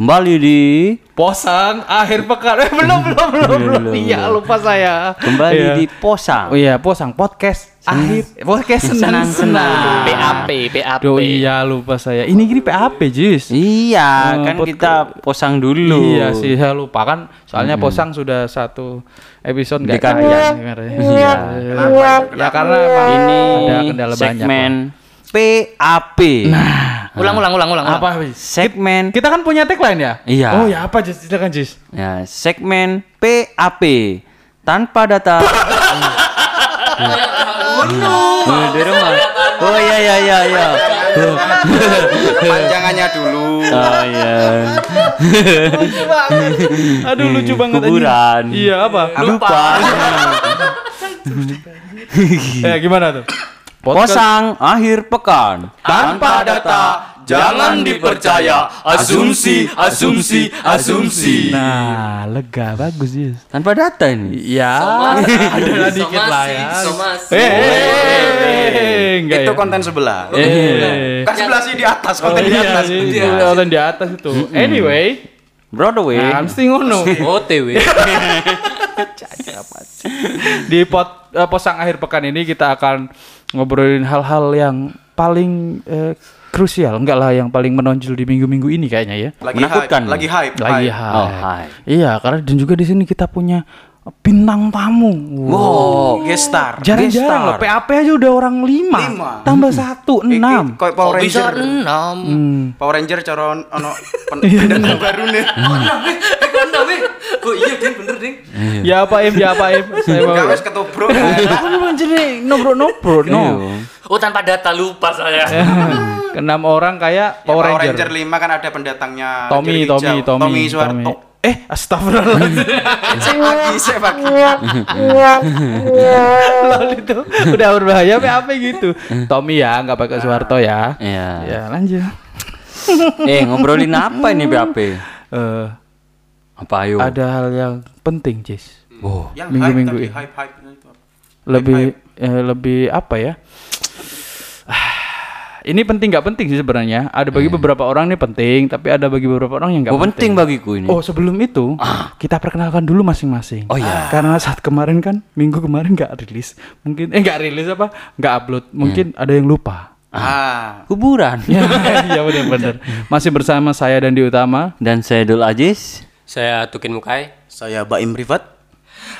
Kembali di Posang akhir pekan. Eh, belum, belum, belum, belum. Iya, lupa saya. kembali Iya. di Posang. Oh iya, Posang podcast akhir podcast senang-senang. PAP, PAP. Duh, iya lupa saya. Ini gini PAP, Jis. Iya, Oh, kan podcast. kita posang dulu. Iya sih, saya lupa kan. Soalnya Posang sudah satu episode tayang sebenarnya. Iya. Ya karena Ini ada kendala banyak. PAP. Nah, Ulang, ulang, ulang, ulang. apa? Segmen Kita kan punya tagline ya? Iya. Oh ya apa Jis? Silakan Jis. ya, segmen PAP tanpa data. Oh, di rumah. Oh iya iya iya iya. Panjangannya dulu. Oh iya. Aduh lucu banget. Kuburan. Iya apa? Lupa. Eh gimana tuh? Posang akhir pekan. Tanpa data, jangan dipercaya. Asumsi, asumsi, asumsi. Nah, lega bagus Jis. Tanpa data ini. Ya, ada dikit lah ya. Eh, eh, eh, enggak Itu ya? konten sebelah. Eh. Kan sebelah sih di atas, Oh, konten di iya, atas. sih, konten di atas itu. Anyway, Broadway. nah, mesti ngono. OTW. Di pot eh, posang akhir pekan ini kita akan ngobrolin hal-hal yang paling eh, krusial, enggak lah yang paling menonjol di minggu-minggu ini kayaknya ya. Lagi Menakutkan. hype, lagi hype. Lagi hype. hype. Oh, hai. Iya, karena dan juga di sini kita punya bintang tamu. Wow, gestar. Jarang-jarang loh, PAP aja udah orang lima, Lima. tambah satu, Iki enam. Kayak Power bisa Ranger. enam? Hmm. Power Ranger cara ono pen- pendatang baru nih. Oh iya, Ding, bener, Ding. Ya apa em, ya apa em. Saya mau. Wes ketobro. Aku memang jadi nobro-nobro, no. Oh, tanpa data lupa saya. Enam orang kayak Power Power Ranger. Ranger 5 kan ada pendatangnya Tommy, Tommy. Tommy, Tommy Suwarto. Eh, astagfirullahaladzim. Saya pagi, saya pagi. Lol itu udah berbahaya PAP gitu. Tommy ya, nggak pakai Suwarto ya. Iya. Ya, lanjut. Eh, ngobrolin apa ini PAP? Eh, Apa ayo? ada hal yang penting, Cis. Oh. Yang Minggu-minggu hype ini. hype hype itu. Lebih eh, lebih apa ya? Ah, Ini penting nggak penting sih sebenarnya. Ada bagi beberapa orang ini penting, tapi ada bagi beberapa orang yang nggak Oh, penting bagiku ini. Oh sebelum itu kita perkenalkan dulu masing-masing. Oh, iya. Karena saat kemarin kan minggu kemarin nggak rilis, mungkin eh nggak rilis apa, nggak upload, mungkin ada yang lupa. Ah. Kuburan. ya iya benar-benar. Masih bersama saya dan di utama. Dan saya Dul Aziz. Saya Tukin Mukai. Saya Baim Rifat.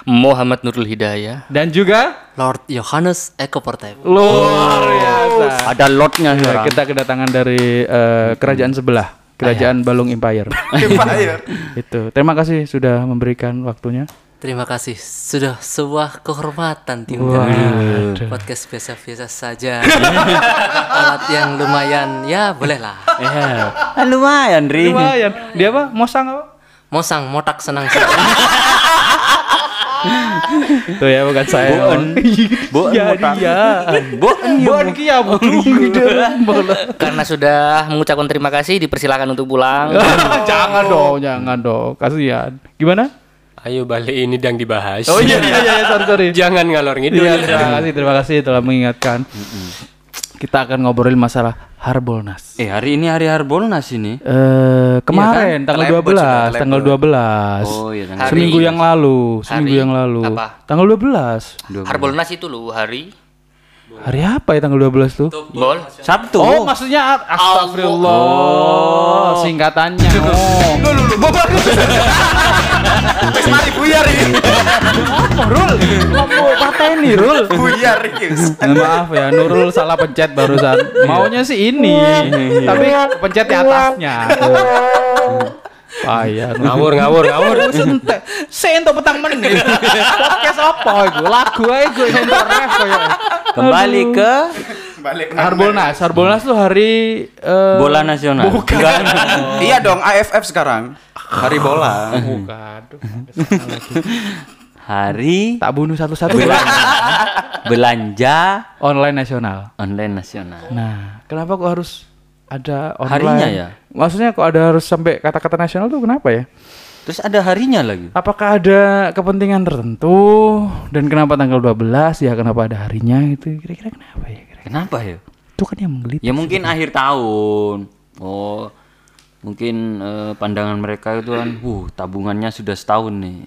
Muhammad Nurul Hidayah. Dan juga Lord Yohanes Eko Portable. luar biasa. Ada lotnya Ya, kita kedatangan dari eh, kerajaan sebelah, kerajaan Balung Empire. Empire. Itu. Terima kasih sudah memberikan waktunya. Terima kasih. Sudah sebuah kehormatan tim aduh. Podcast biasa-biasa saja. Alat yang lumayan, ya bolehlah. Ya. Ah, lumayan, Ri. Lumayan. Dia apa? Mosang apa? Mosang, motak senang senang. Tuh ya bukan saya. Boen. Boen Ya motak. dia. Boen ya, Boen kia. Karena sudah mengucapkan terima kasih, dipersilakan untuk pulang. jangan dong, jangan dong. Kasihan. Gimana? Ayo balik ini yang dibahas. Oh iya iya iya sorry sorry. Jangan ngalor ngidul. Iya, terima kasih terima kasih telah mengingatkan. Kita akan ngobrolin masalah Harbolnas. Eh, hari ini hari Harbolnas ini. Eh kemarin tanggal Telebut 12, sudah, tanggal 12. Oh iya, tanggal seminggu yang lalu, seminggu Hari yang lalu. apa? Tanggal 12. Harbolnas itu loh hari Hari apa ya tanggal 12 tuh? Bol. Sabtu. Oh, maksudnya astagfirullah, singkatannya. Oh. Wes mari buyar iki. Rul, mau pateni Rul. Buyar iki. Eh, maaf ya, Nurul salah pencet barusan. Maunya sih ini, tapi pencet di atasnya. Payah. Ngawur ngawur ngawur. Sentek. Entuk petang menit. Podcast apa iku? Lagu ae gue entuk ref koyo. Kembali ke Balik. Harbolnas. Harbolnas tuh hari eh, bola nasional. Bukan. Iya dong, AFF sekarang. Hari bola. Bukan. Aduh, Hari Tak bunuh satu-satu. belanja Online nasional. online nasional. Nah, kenapa kok harus ada online? Harinya ya? Maksudnya kok ada harus sampai kata-kata nasional tuh kenapa ya? Terus ada harinya lagi. Apakah ada kepentingan tertentu dan kenapa tanggal 12 ya kenapa ada harinya itu kira-kira kenapa ya? Kira-kira? Kenapa ya? Itu kan yang menggelitik. Ya mungkin akhir tahun. Oh, mungkin eh, pandangan mereka itu kan, uh tabungannya sudah setahun nih.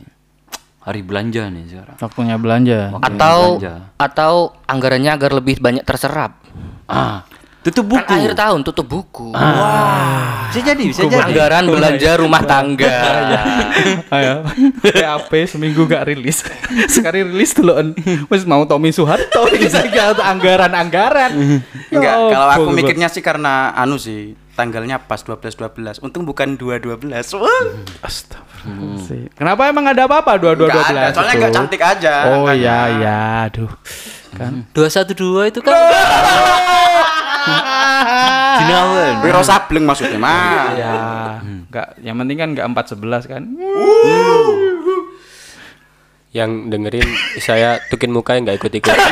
Hari belanja nih sekarang. Waktunya belanja. Waktunya Atau belanja. atau anggarannya agar lebih banyak terserap. ah, tutup Kan buku. akhir tahun tutup buku. Bisa jadi, bisa jadi. Anggaran belanja rumah tangga. Ayo, PAP seminggu gak rilis. Sekali rilis dulu Wes mau Tommy Soeharto bisa gak anggaran-anggaran. Enggak, Ya kalau aku mikirnya sih karena anu sih, tanggalnya pas 12 12. Untung bukan 2 12. Wah. Astagfirullahaladzim. Kenapa emang ada apa-apa dua dua dua Nggak ada, belas? soalnya itu? nggak cantik aja Oh angkanya. iya iya, aduh. Kan. 212 itu kan Jinawan. Wiro sableng maksudnya mah. Ya, enggak yang penting kan enggak empat sebelas kan. Yang dengerin saya tukin muka yang nggak ikut-ikut.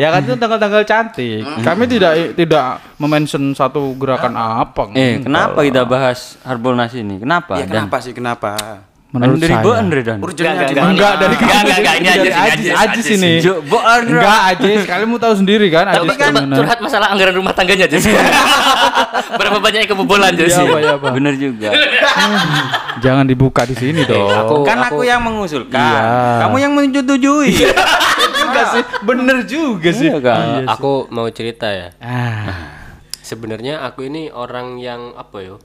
Ya kan itu tanggal-tanggal cantik. Kami tidak tidak memention satu gerakan apa. Eh, kenapa kita bahas Harbolnas ini? Kenapa? Ya kenapa sih kenapa? Menurut dari saya. Bo Andre dan. Urgennya Enggak, dari Enggak, enggak, enggak, ini dari Ajis, ini Ajis, Ajis, Ajis Ajis. ini. Jo, Bo Andre. Enggak Ajis, kalian mau tahu sendiri kan Ajis Tapi kan curhat masalah anggaran rumah tangganya aja sih. Berapa banyak yang kebobolan aja Iya, sih. ya, apa. Bener juga. Jangan dibuka di sini dong. aku- kan aku yang mengusulkan. Iya. Kamu yang menyetujui. juga sih, bener juga sih. Iya kan? Iya sih. aku mau cerita ya. Ah, Sebenarnya aku ini orang yang apa yo?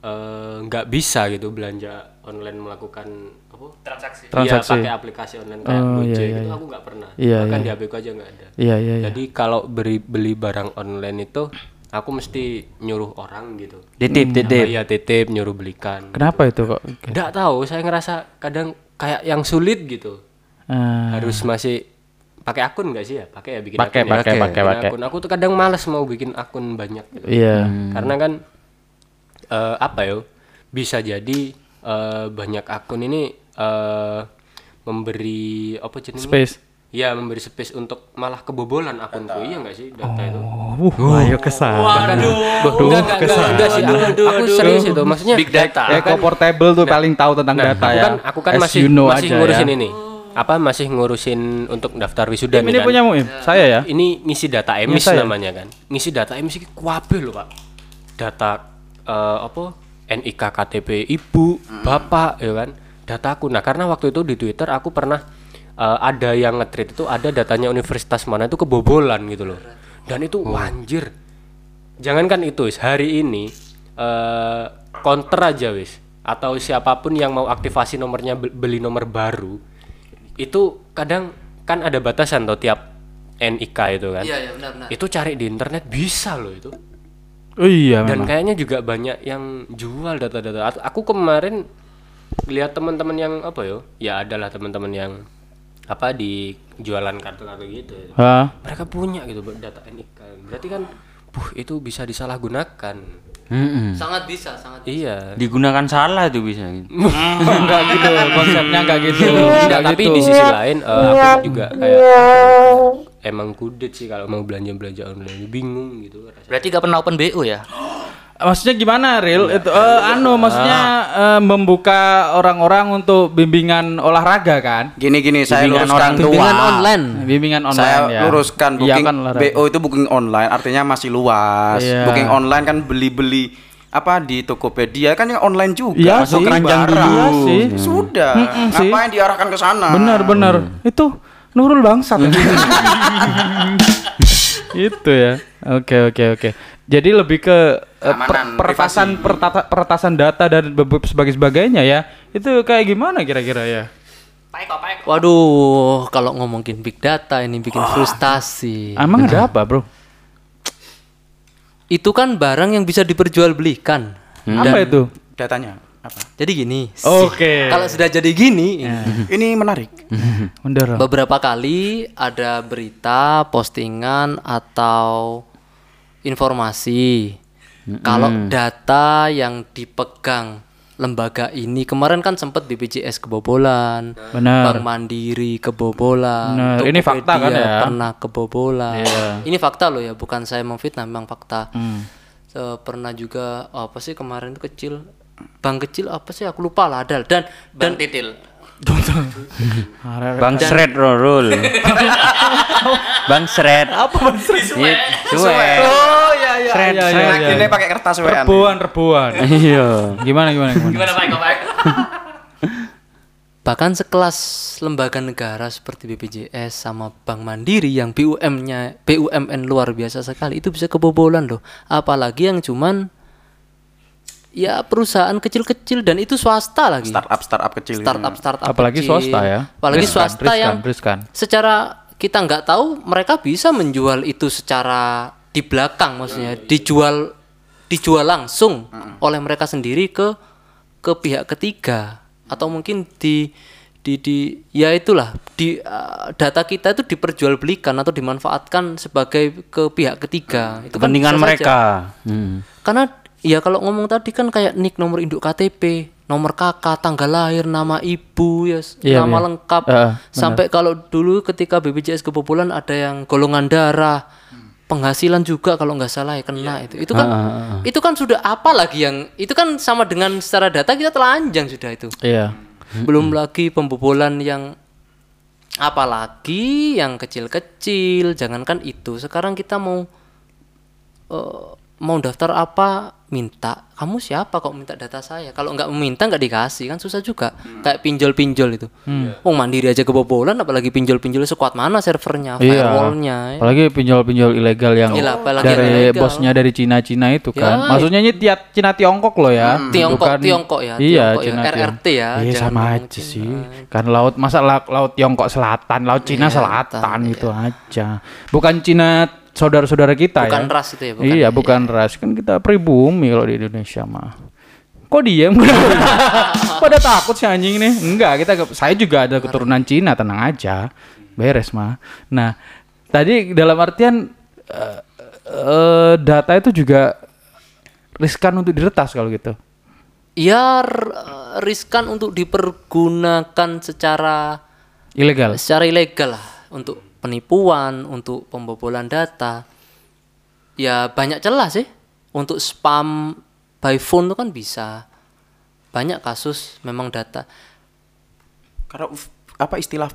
eh, nggak bisa gitu belanja online melakukan apa? Transaksi. Transaksi. Iya, pakai aplikasi online kayak Oh, Gojek iya, iya, itu iya. aku nggak pernah. Iya, Bahkan iya. di HP aja nggak ada. iya iya iya. Jadi kalau beri beli barang online itu aku mesti nyuruh orang gitu. Titip, titip. Iya titip nyuruh belikan. Kenapa itu kok? Nggak tahu, saya ngerasa kadang kayak yang sulit gitu. Ah, Harus masih pakai akun nggak sih ya? Pakai ya bikin Pakai, akun. ya? pakai, pakai, pakai. akun. Aku tuh kadang males mau bikin akun banyak gitu. iya. Karena kan eh, apa yo? Bisa jadi eh, banyak akun ini eh, memberi apa jenisnya? Space. Iya, memberi space untuk malah kebobolan akunku. Iya nggak sih data itu? Uh, ayo ke sana. Waduh, enggak, enggak, enggak, enggak sih. Aku, aku serius itu. Maksudnya Big data. Eko Portable tuh paling tahu tentang Nah, data aku ya. kan aku kan As masih you know masih aja ngurusin ya. ini. Apa masih ngurusin untuk daftar wisuda Im, nih ini kan? punya Im. Saya ya. Ini ngisi data emis saya. namanya kan. Ngisi data emis ini kuabe loh, Pak. Data eh, apa? NIK KTP ibu, bapak ya kan. Dataku. Nah, karena waktu itu di Twitter aku pernah eh, ada yang nge-tweet itu ada datanya universitas mana itu kebobolan gitu loh. Dan itu wanjir. Jangankan itu, Wis. hari ini eh counter aja wis atau siapa pun yang mau aktivasi nomornya be- beli nomor baru itu kadang kan ada batasan tuh tiap NIK itu kan. Iya, iya benar-benar. Itu cari di internet bisa loh itu. Oh iya Dan memang. kayaknya juga banyak yang jual data-data. At- Aku kemarin lihat teman-teman yang apa yo? Ya adalah teman-teman yang apa di jualan kartu-kartu gitu. Hah? Mereka punya gitu data NIK. Berarti kan buh itu bisa disalahgunakan. Mm-mm. Sangat bisa, sangat bisa. Iya. Digunakan salah tuh bisa. gitu. enggak gitu, konsepnya enggak gitu. Enggak, Enggak tapi gitu. di sisi lain eh, aku juga kayak emang kudet sih kalau mau belanja-belanja online bingung gitu rasanya. Berarti gak pernah open BO ya? Maksudnya gimana, Real? Itu eh, anu maksudnya eh, membuka orang-orang untuk bimbingan olahraga kan? Gini-gini saya Bimbingan luruskan orang tua. Bimbingan online. Bimbingan online saya ya. luruskan Iya booking kan olahraga. BO itu booking online artinya masih luas. Iya. Booking online kan beli-beli apa di Tokopedia kan yang online juga. Iya Masuk sih. keranjang Iya dulu. sih. Sudah. Mm-mm sih. Ngapain diarahkan ke sana? Benar-benar. Itu Nurul bangsat. itu ya. Oke oke oke. Jadi lebih ke eh, per- peretasan pertata- peretasan data dan sebagai sebagainya ya. Itu kayak gimana kira-kira ya? Waduh, kalau ngomongin big data ini bikin frustasi. Emang ada apa, Bro? Itu kan barang yang bisa diperjualbelikan. Apa itu? Datanya apa? Jadi gini. Oke. Kalau sudah jadi gini, Ini menarik. Beberapa kali ada berita, postingan atau informasi kalau data yang dipegang lembaga ini kemarin kan sempat BPJS kebobolan, Benar. Bank Mandiri kebobolan, Benar. Ini fakta kan ya? Pernah kebobolan. Iya. Ini fakta loh ya, bukan saya memfitnah, memang fakta. Hmm. Se- pernah juga apa sih kemarin itu kecil bank kecil apa sih aku lupa lah dan dan Dan titil. Bang Sred Rorul. Bang Sret. Apa Bang Sret? Suwe. Oh iya iya. Iya, iya, iya. ini pakai kertas wean. Rebuan, rebuan. Iya. Gimana gimana gimana? Gimana Pak? Eko, Pak? Bahkan sekelas lembaga negara seperti BPJS sama Bank Mandiri yang BUM-nya BUMN luar biasa sekali itu bisa kebobolan loh. Apalagi yang cuman ya perusahaan kecil-kecil dan itu swasta lagi. Startup startup kecil. startup startup Apalagi kecil. swasta ya. Apalagi Riskan, swasta riskan, yang riskan. secara kita nggak tahu mereka bisa menjual itu secara di belakang maksudnya dijual dijual langsung oleh mereka sendiri ke ke pihak ketiga atau mungkin di di di ya itulah di uh, data kita itu diperjualbelikan atau dimanfaatkan sebagai ke pihak ketiga itu kan Kepentingan saja. mereka. Hmm. Karena ya kalau ngomong tadi kan kayak nik nomor induk KTP, nomor kakak, tanggal lahir, nama ibu, ya Iya, nama iya. lengkap. Benar. Sampai kalau dulu ketika BPJS kebobolan ada yang golongan darah, penghasilan juga kalau nggak salah ya kena itu. Itu kan itu kan sudah apa lagi yang itu kan sama dengan secara data kita telanjang sudah itu. Iya. Belum lagi pembobolan yang apalagi yang kecil-kecil, jangankan itu. Sekarang kita mau eh, mau daftar apa minta kamu siapa kok minta data saya kalau nggak meminta nggak dikasih kan susah juga kayak pinjol-pinjol itu oh mandiri aja kebobolan apalagi pinjol-pinjol sekuat mana servernya Iya. firewallnya ya. Apalagi pinjol-pinjol ilegal yang Iya, apalagi dari ilegal. bosnya dari Cina-Cina itu kan. Ya, Maksudnya ini tiap Cina Tiongkok loh ya. Tiongkok Bukan- Tiongkok ya Iya, Tiongkok ya. Cina RRT ya Iya sama aja Cina. sih. Kan laut masa la- laut Tiongkok selatan, laut Cina Iya, selatan gitu aja. Bukan Cina saudara-saudara kita bukan ya. ras itu ya bukan iya, bukan ras. Kan kita pribumi kalau di Indonesia mah. Kok diem? Pada takut sih anjing nih. Enggak, kita saya juga ada keturunan Cina, tenang aja. Beres mah. Nah, tadi dalam artian eh, eh, data itu juga riskan untuk diretas kalau gitu. ya riskan untuk dipergunakan secara Ilegal. secara ilegal lah untuk penipuan, untuk pembobolan data. Ya banyak celah sih. Untuk spam by phone itu kan bisa. Banyak kasus memang data. Karena apa istilah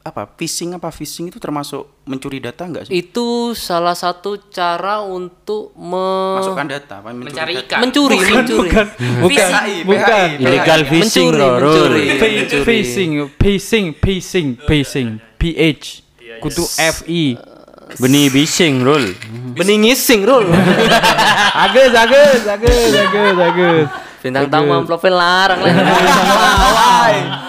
apa phishing apa phishing itu termasuk mencuri data enggak sih? Itu salah satu cara untuk me- Masukkan data apa mencuri Mencari data? ikan. mencuri, mencuri. Bukan, PHI, bukan. PHI. Illegal fishing, Mencuri, mencuri. P- Phishing, phishing, phishing, phishing, PH, kutu FI. Benih bising, Rul. Bening ngising, Rul. Agus, agus, agus, agus, agus. Bintang tamu amplopnya larang lah.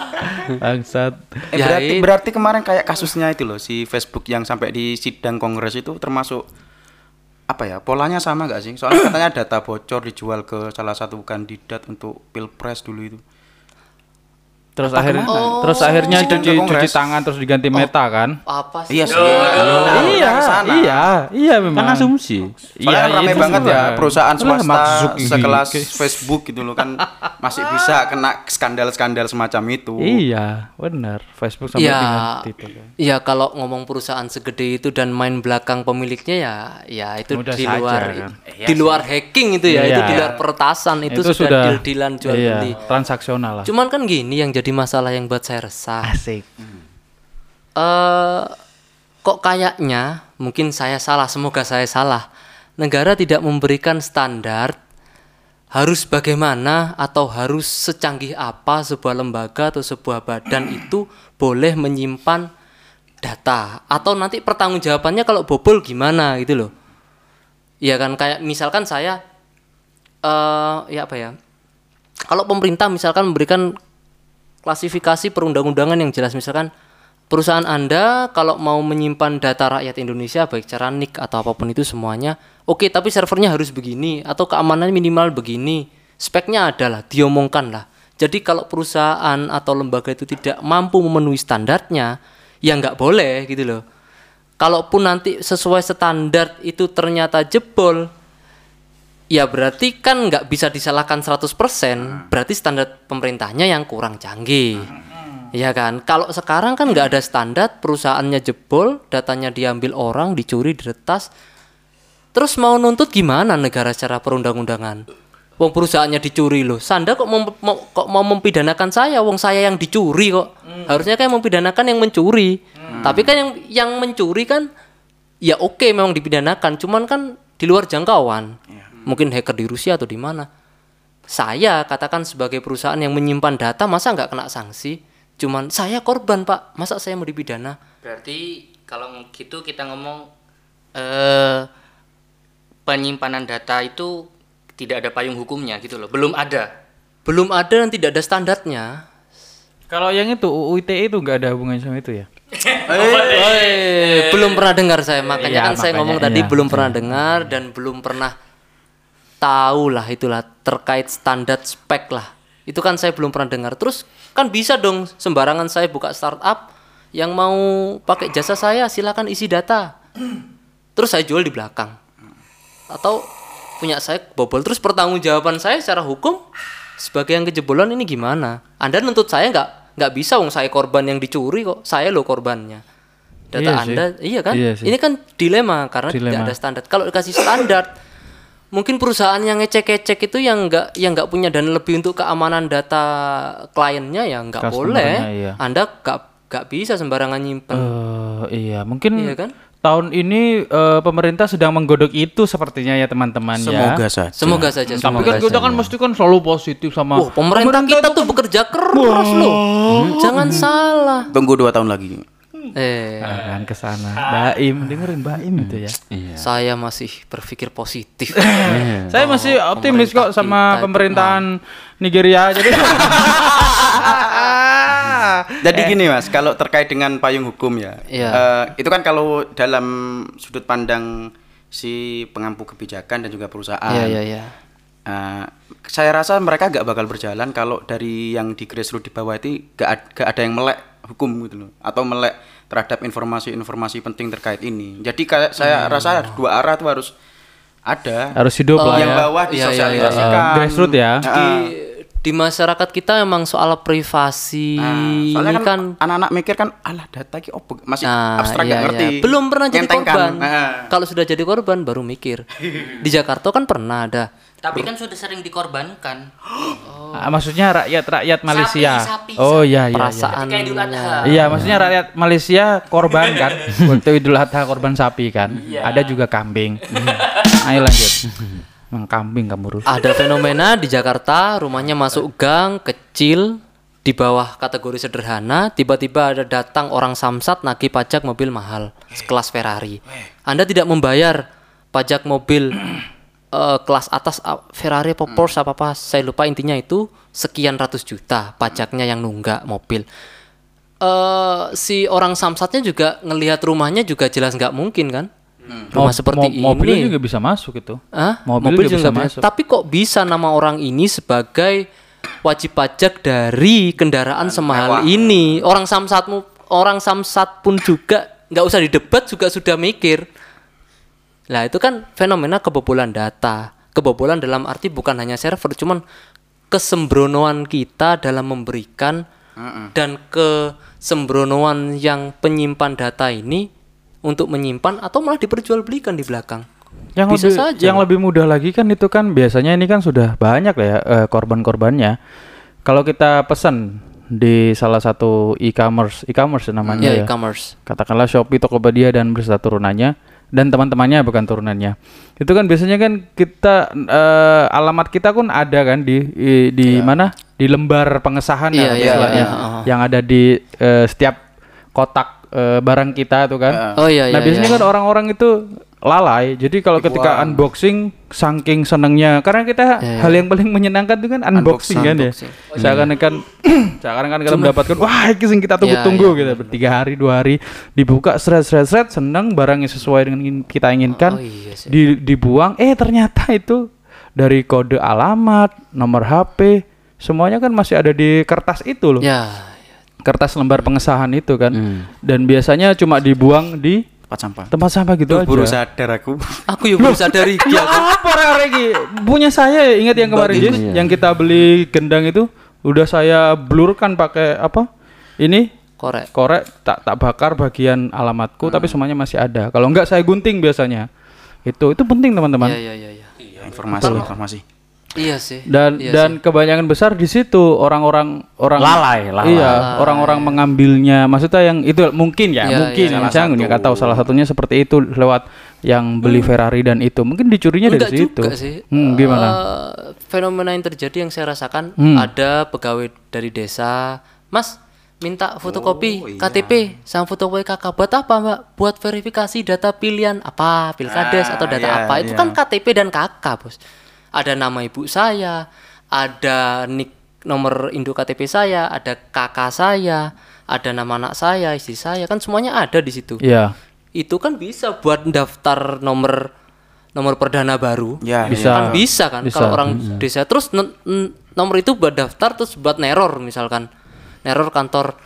Bangsat. Eh, Ya, berarti itu. berarti kemarin kayak kasusnya itu loh si Facebook yang sampai di sidang kongres itu termasuk apa ya polanya sama nggak sih? Soalnya katanya data bocor dijual ke salah satu kandidat untuk pilpres dulu itu. Terus akhirnya, terus akhirnya Sidang cuci, ke Kongres. cuci tangan terus diganti meta kan? Apa sih? Iya sih. iya, iya, iya memang. Kan asumsi. Soalnya kan ramai itu banget ya perusahaan Iya, swasta sekelas Facebook gitu loh kan masih bisa kena skandal-skandal semacam itu. Iya, benar. Facebook sampai Ya, itu kan. ya kalau ngomong perusahaan segede itu dan main belakang pemiliknya ya, ya itu Mudah di saja, luar, kan. di luar hacking itu ya, itu Iya. di luar peretasan itu, sudah, deal-dealan jual iya, beli. transaksional lah. Cuman kan gini yang jadi masalah yang buat saya resah. Asik. eh kok kayaknya mungkin saya salah, semoga saya salah. Negara tidak memberikan standar harus bagaimana atau harus secanggih apa sebuah lembaga atau sebuah badan itu boleh menyimpan data atau nanti pertanggungjawabannya kalau bobol gimana gitu loh. Ya kan kayak misalkan saya eh ya apa ya? Kalau pemerintah misalkan memberikan klasifikasi perundang-undangan yang jelas. Misalkan perusahaan Anda kalau mau menyimpan data rakyat Indonesia baik cara NIK atau apa pun itu semuanya oke tapi servernya harus begini atau keamanannya minimal begini speknya adalah diomongkan lah. Jadi kalau perusahaan atau lembaga itu tidak mampu memenuhi standarnya ya nggak boleh gitu loh. Kalaupun nanti sesuai standar itu ternyata jebol Ya berarti kan nggak bisa disalahkan 100% berarti standar pemerintahnya yang kurang canggih. Ya kan? Kalau sekarang kan nggak ada standar, perusahaannya jebol, datanya diambil orang, dicuri, diretas. Terus mau nuntut gimana negara secara perundang-undangan? Wong perusahaannya dicuri loh. Sanda kok mau, mau- kok mau mempidanakan saya? Wong saya yang dicuri kok. Harusnya kan mempidanakan yang mencuri. Tapi kan yang yang mencuri kan ya oke memang dipidanakan, cuman kan di luar jangkauan. Mungkin hacker di Rusia atau di mana. Saya katakan sebagai perusahaan yang menyimpan data masa nggak kena sanksi? Cuman saya korban pak, masa saya mau dipidana? Berarti kalau gitu kita ngomong eh penyimpanan data itu tidak ada payung hukumnya gitu loh. Belum ada. Belum ada dan tidak ada standarnya. Kalau yang itu UU ITE itu nggak ada hubungannya sama itu ya? Eh, belum pernah dengar saya makanya Iya, kan saya makanya, ngomong tadi iya. belum pernah dengar dan belum pernah tahu lah itulah terkait standar spek lah. Itu kan saya belum pernah dengar. Terus kan bisa dong sembarangan saya buka startup yang mau pakai jasa saya silakan isi data. Terus saya jual di belakang. Atau punya saya bobol. Terus pertanggungjawaban saya secara hukum sebagai yang kejebolan ini gimana? Anda nuntut saya nggak nggak bisa wong saya korban yang dicuri kok. Saya lo korbannya. Data Iya sih. anda iya kan? Iya sih. ini kan dilema karena tidak Dilema. ada standar. Kalau dikasih standar mungkin perusahaan yang ngecek-ngecek itu yang nggak yang nggak punya dana lebih untuk keamanan data kliennya ya nggak boleh iya. anda nggak nggak bisa sembarangan nyimpen Eh, iya, mungkin Iya kan? tahun ini eh, pemerintah sedang menggodok itu sepertinya ya teman-teman ya. Semoga saja. semoga saja Tapi semoga kan kita kan mesti kan selalu positif sama Wah, pemerintah kita tuh bekerja keras loh. Jangan salah. Tunggu dua tahun lagi. Eh, kan ke sana. Baim, dengerin Baim itu ya. saya masih berpikir positif. Saya masih optimis kok sama kita pemerintahan Nigeria. Jadi Jadi gini mas, kalau terkait dengan payung hukum ya, Iya. eh, itu kan kalau dalam sudut pandang si pengampu kebijakan dan juga perusahaan, Iya, iya, iya. eh, saya rasa mereka gak bakal berjalan kalau dari yang di grassroots di bawah itu gak, gak ada yang melek hukum gitu loh, atau melek terhadap informasi-informasi penting terkait ini. Jadi kayak saya Hmm. rasa dua arah tuh harus ada. harus hidup lah yang ya. bawah Iya, iya, iya. disosialisasikan. Eh, grassroots ya. Ah, Di di masyarakat kita emang soal privasi Nah, soalnya ini kan, kan anak-anak mikir kan alah data ki opo masih Nah, abstrak iya, gak ngerti. iya. Belum pernah jadi Ngentengkan. korban. Nah. Kalau sudah jadi korban baru mikir. Di Jakarta kan pernah ada. Tapi kan sudah sering dikorbankan. Ah, maksudnya rakyat rakyat Malaysia. sapi, oh iya iya. iya. Perasaan. Ketika Idul Adha. Iya, maksudnya rakyat Malaysia korban kan. Waktu Idul Adha korban sapi kan. Iya. Ada juga kambing. Ayo lanjut. Emang kambing kamu Rus. Ada fenomena di Jakarta, rumahnya masuk gang kecil di bawah kategori sederhana, tiba-tiba ada datang orang samsat nagih pajak mobil mahal sekelas Ferrari. Anda tidak membayar pajak mobil eh, kelas atas ah, Ferrari apa Porsche apa apa, saya lupa intinya itu sekian ratus juta pajaknya yang nunggak mobil. eh si orang samsatnya juga ngelihat rumahnya juga jelas nggak mungkin kan? Rumah Mo- seperti mo- ini. Mobilnya juga bisa masuk itu. Hah? Mobil juga bisa masuk. Tapi kok bisa nama orang ini sebagai wajib pajak dari kendaraan semahal ini? Orang samsatmu, orang samsat pun juga nggak usah didebat juga sudah mikir. Lah itu kan fenomena kebobolan data. Kebobolan dalam arti bukan hanya server, cuman kesembronoan kita dalam memberikan dan kesembronoan yang penyimpan data ini untuk menyimpan atau malah diperjualbelikan di belakang. Yang Bisa lebih saja. yang lebih mudah lagi kan itu kan biasanya ini kan sudah banyak lah ya eh, korban-korbannya. Kalau kita pesan di salah satu e-commerce, e-commerce namanya Ya, ya. e-commerce. Katakanlah Shopee, Tokopedia dan beserta turunannya dan teman-temannya bukan turunannya. Itu kan biasanya kan kita eh, alamat kita pun ada kan di i- di mana? Di lembar pengesahan Iya, ya, iya, istilahnya. iya, oh. yang ada di eh, setiap kotak eh, barang kita tuh kan. Oh iya Nah iya. biasanya iya. kan orang-orang itu lalai. Jadi kalau ketika unboxing saking senengnya karena kita hal yang paling menyenangkan itu kan unboxing, kan ya. Seakan-akan seakan-akan kita mendapatkan wah ini kita tunggu-tunggu gitu. Bertiga hari, dua hari dibuka seret seret seret seneng barangnya sesuai dengan kita inginkan. Oh iya sih. di, dibuang eh ternyata itu dari kode alamat, nomor HP, semuanya kan masih ada di kertas itu loh Ya, kertas lembar pengesahan itu kan dan biasanya cuma dibuang di Tempat sampah. tempat sampah gitu Tuh, aja. baru sadar aku. aku ya belum sadari ya apa Regi punya saya ya, ingat yang kemarin Jis? Yang kita beli gendang itu udah saya blurkan pakai apa? Ini? Korek. korek tak tak bakar bagian alamatku tapi semuanya masih ada. Kalau enggak saya gunting biasanya. Itu itu penting teman-teman. Iya iya iya iya. Informasi, informasi. Iya sih. dan Iya dan kebanyakan besar di situ orang-orang orang Lalai, lalai. iya orang-orang mengambilnya. Maksudnya yang itu mungkin ya Iya, mungkin iya, misalnya nggak tahu salah satunya seperti itu lewat yang beli Ferrari dan itu. Mungkin dicurinya dari Enggak situ. juga sih. Hmm, gimana? Eh, fenomena yang terjadi yang saya rasakan Hmm. ada pegawai dari desa, Mas minta fotokopi KTP sama fotokopi kakak buat apa mbak? Buat verifikasi data pilihan apa pilkades atau data iya, apa. Itu kan KTP dan kakak bos. Ada nama ibu saya, ada nik nomor induk KTP saya, ada kakak saya, ada nama anak saya, istri saya kan semuanya ada di situ. Iya. Itu kan bisa buat daftar nomor nomor perdana baru. Ya, Bisa. kan bisa kan Bisa. kalau orang desa. Terus nomor itu buat daftar terus buat neror misalkan. Neror kantor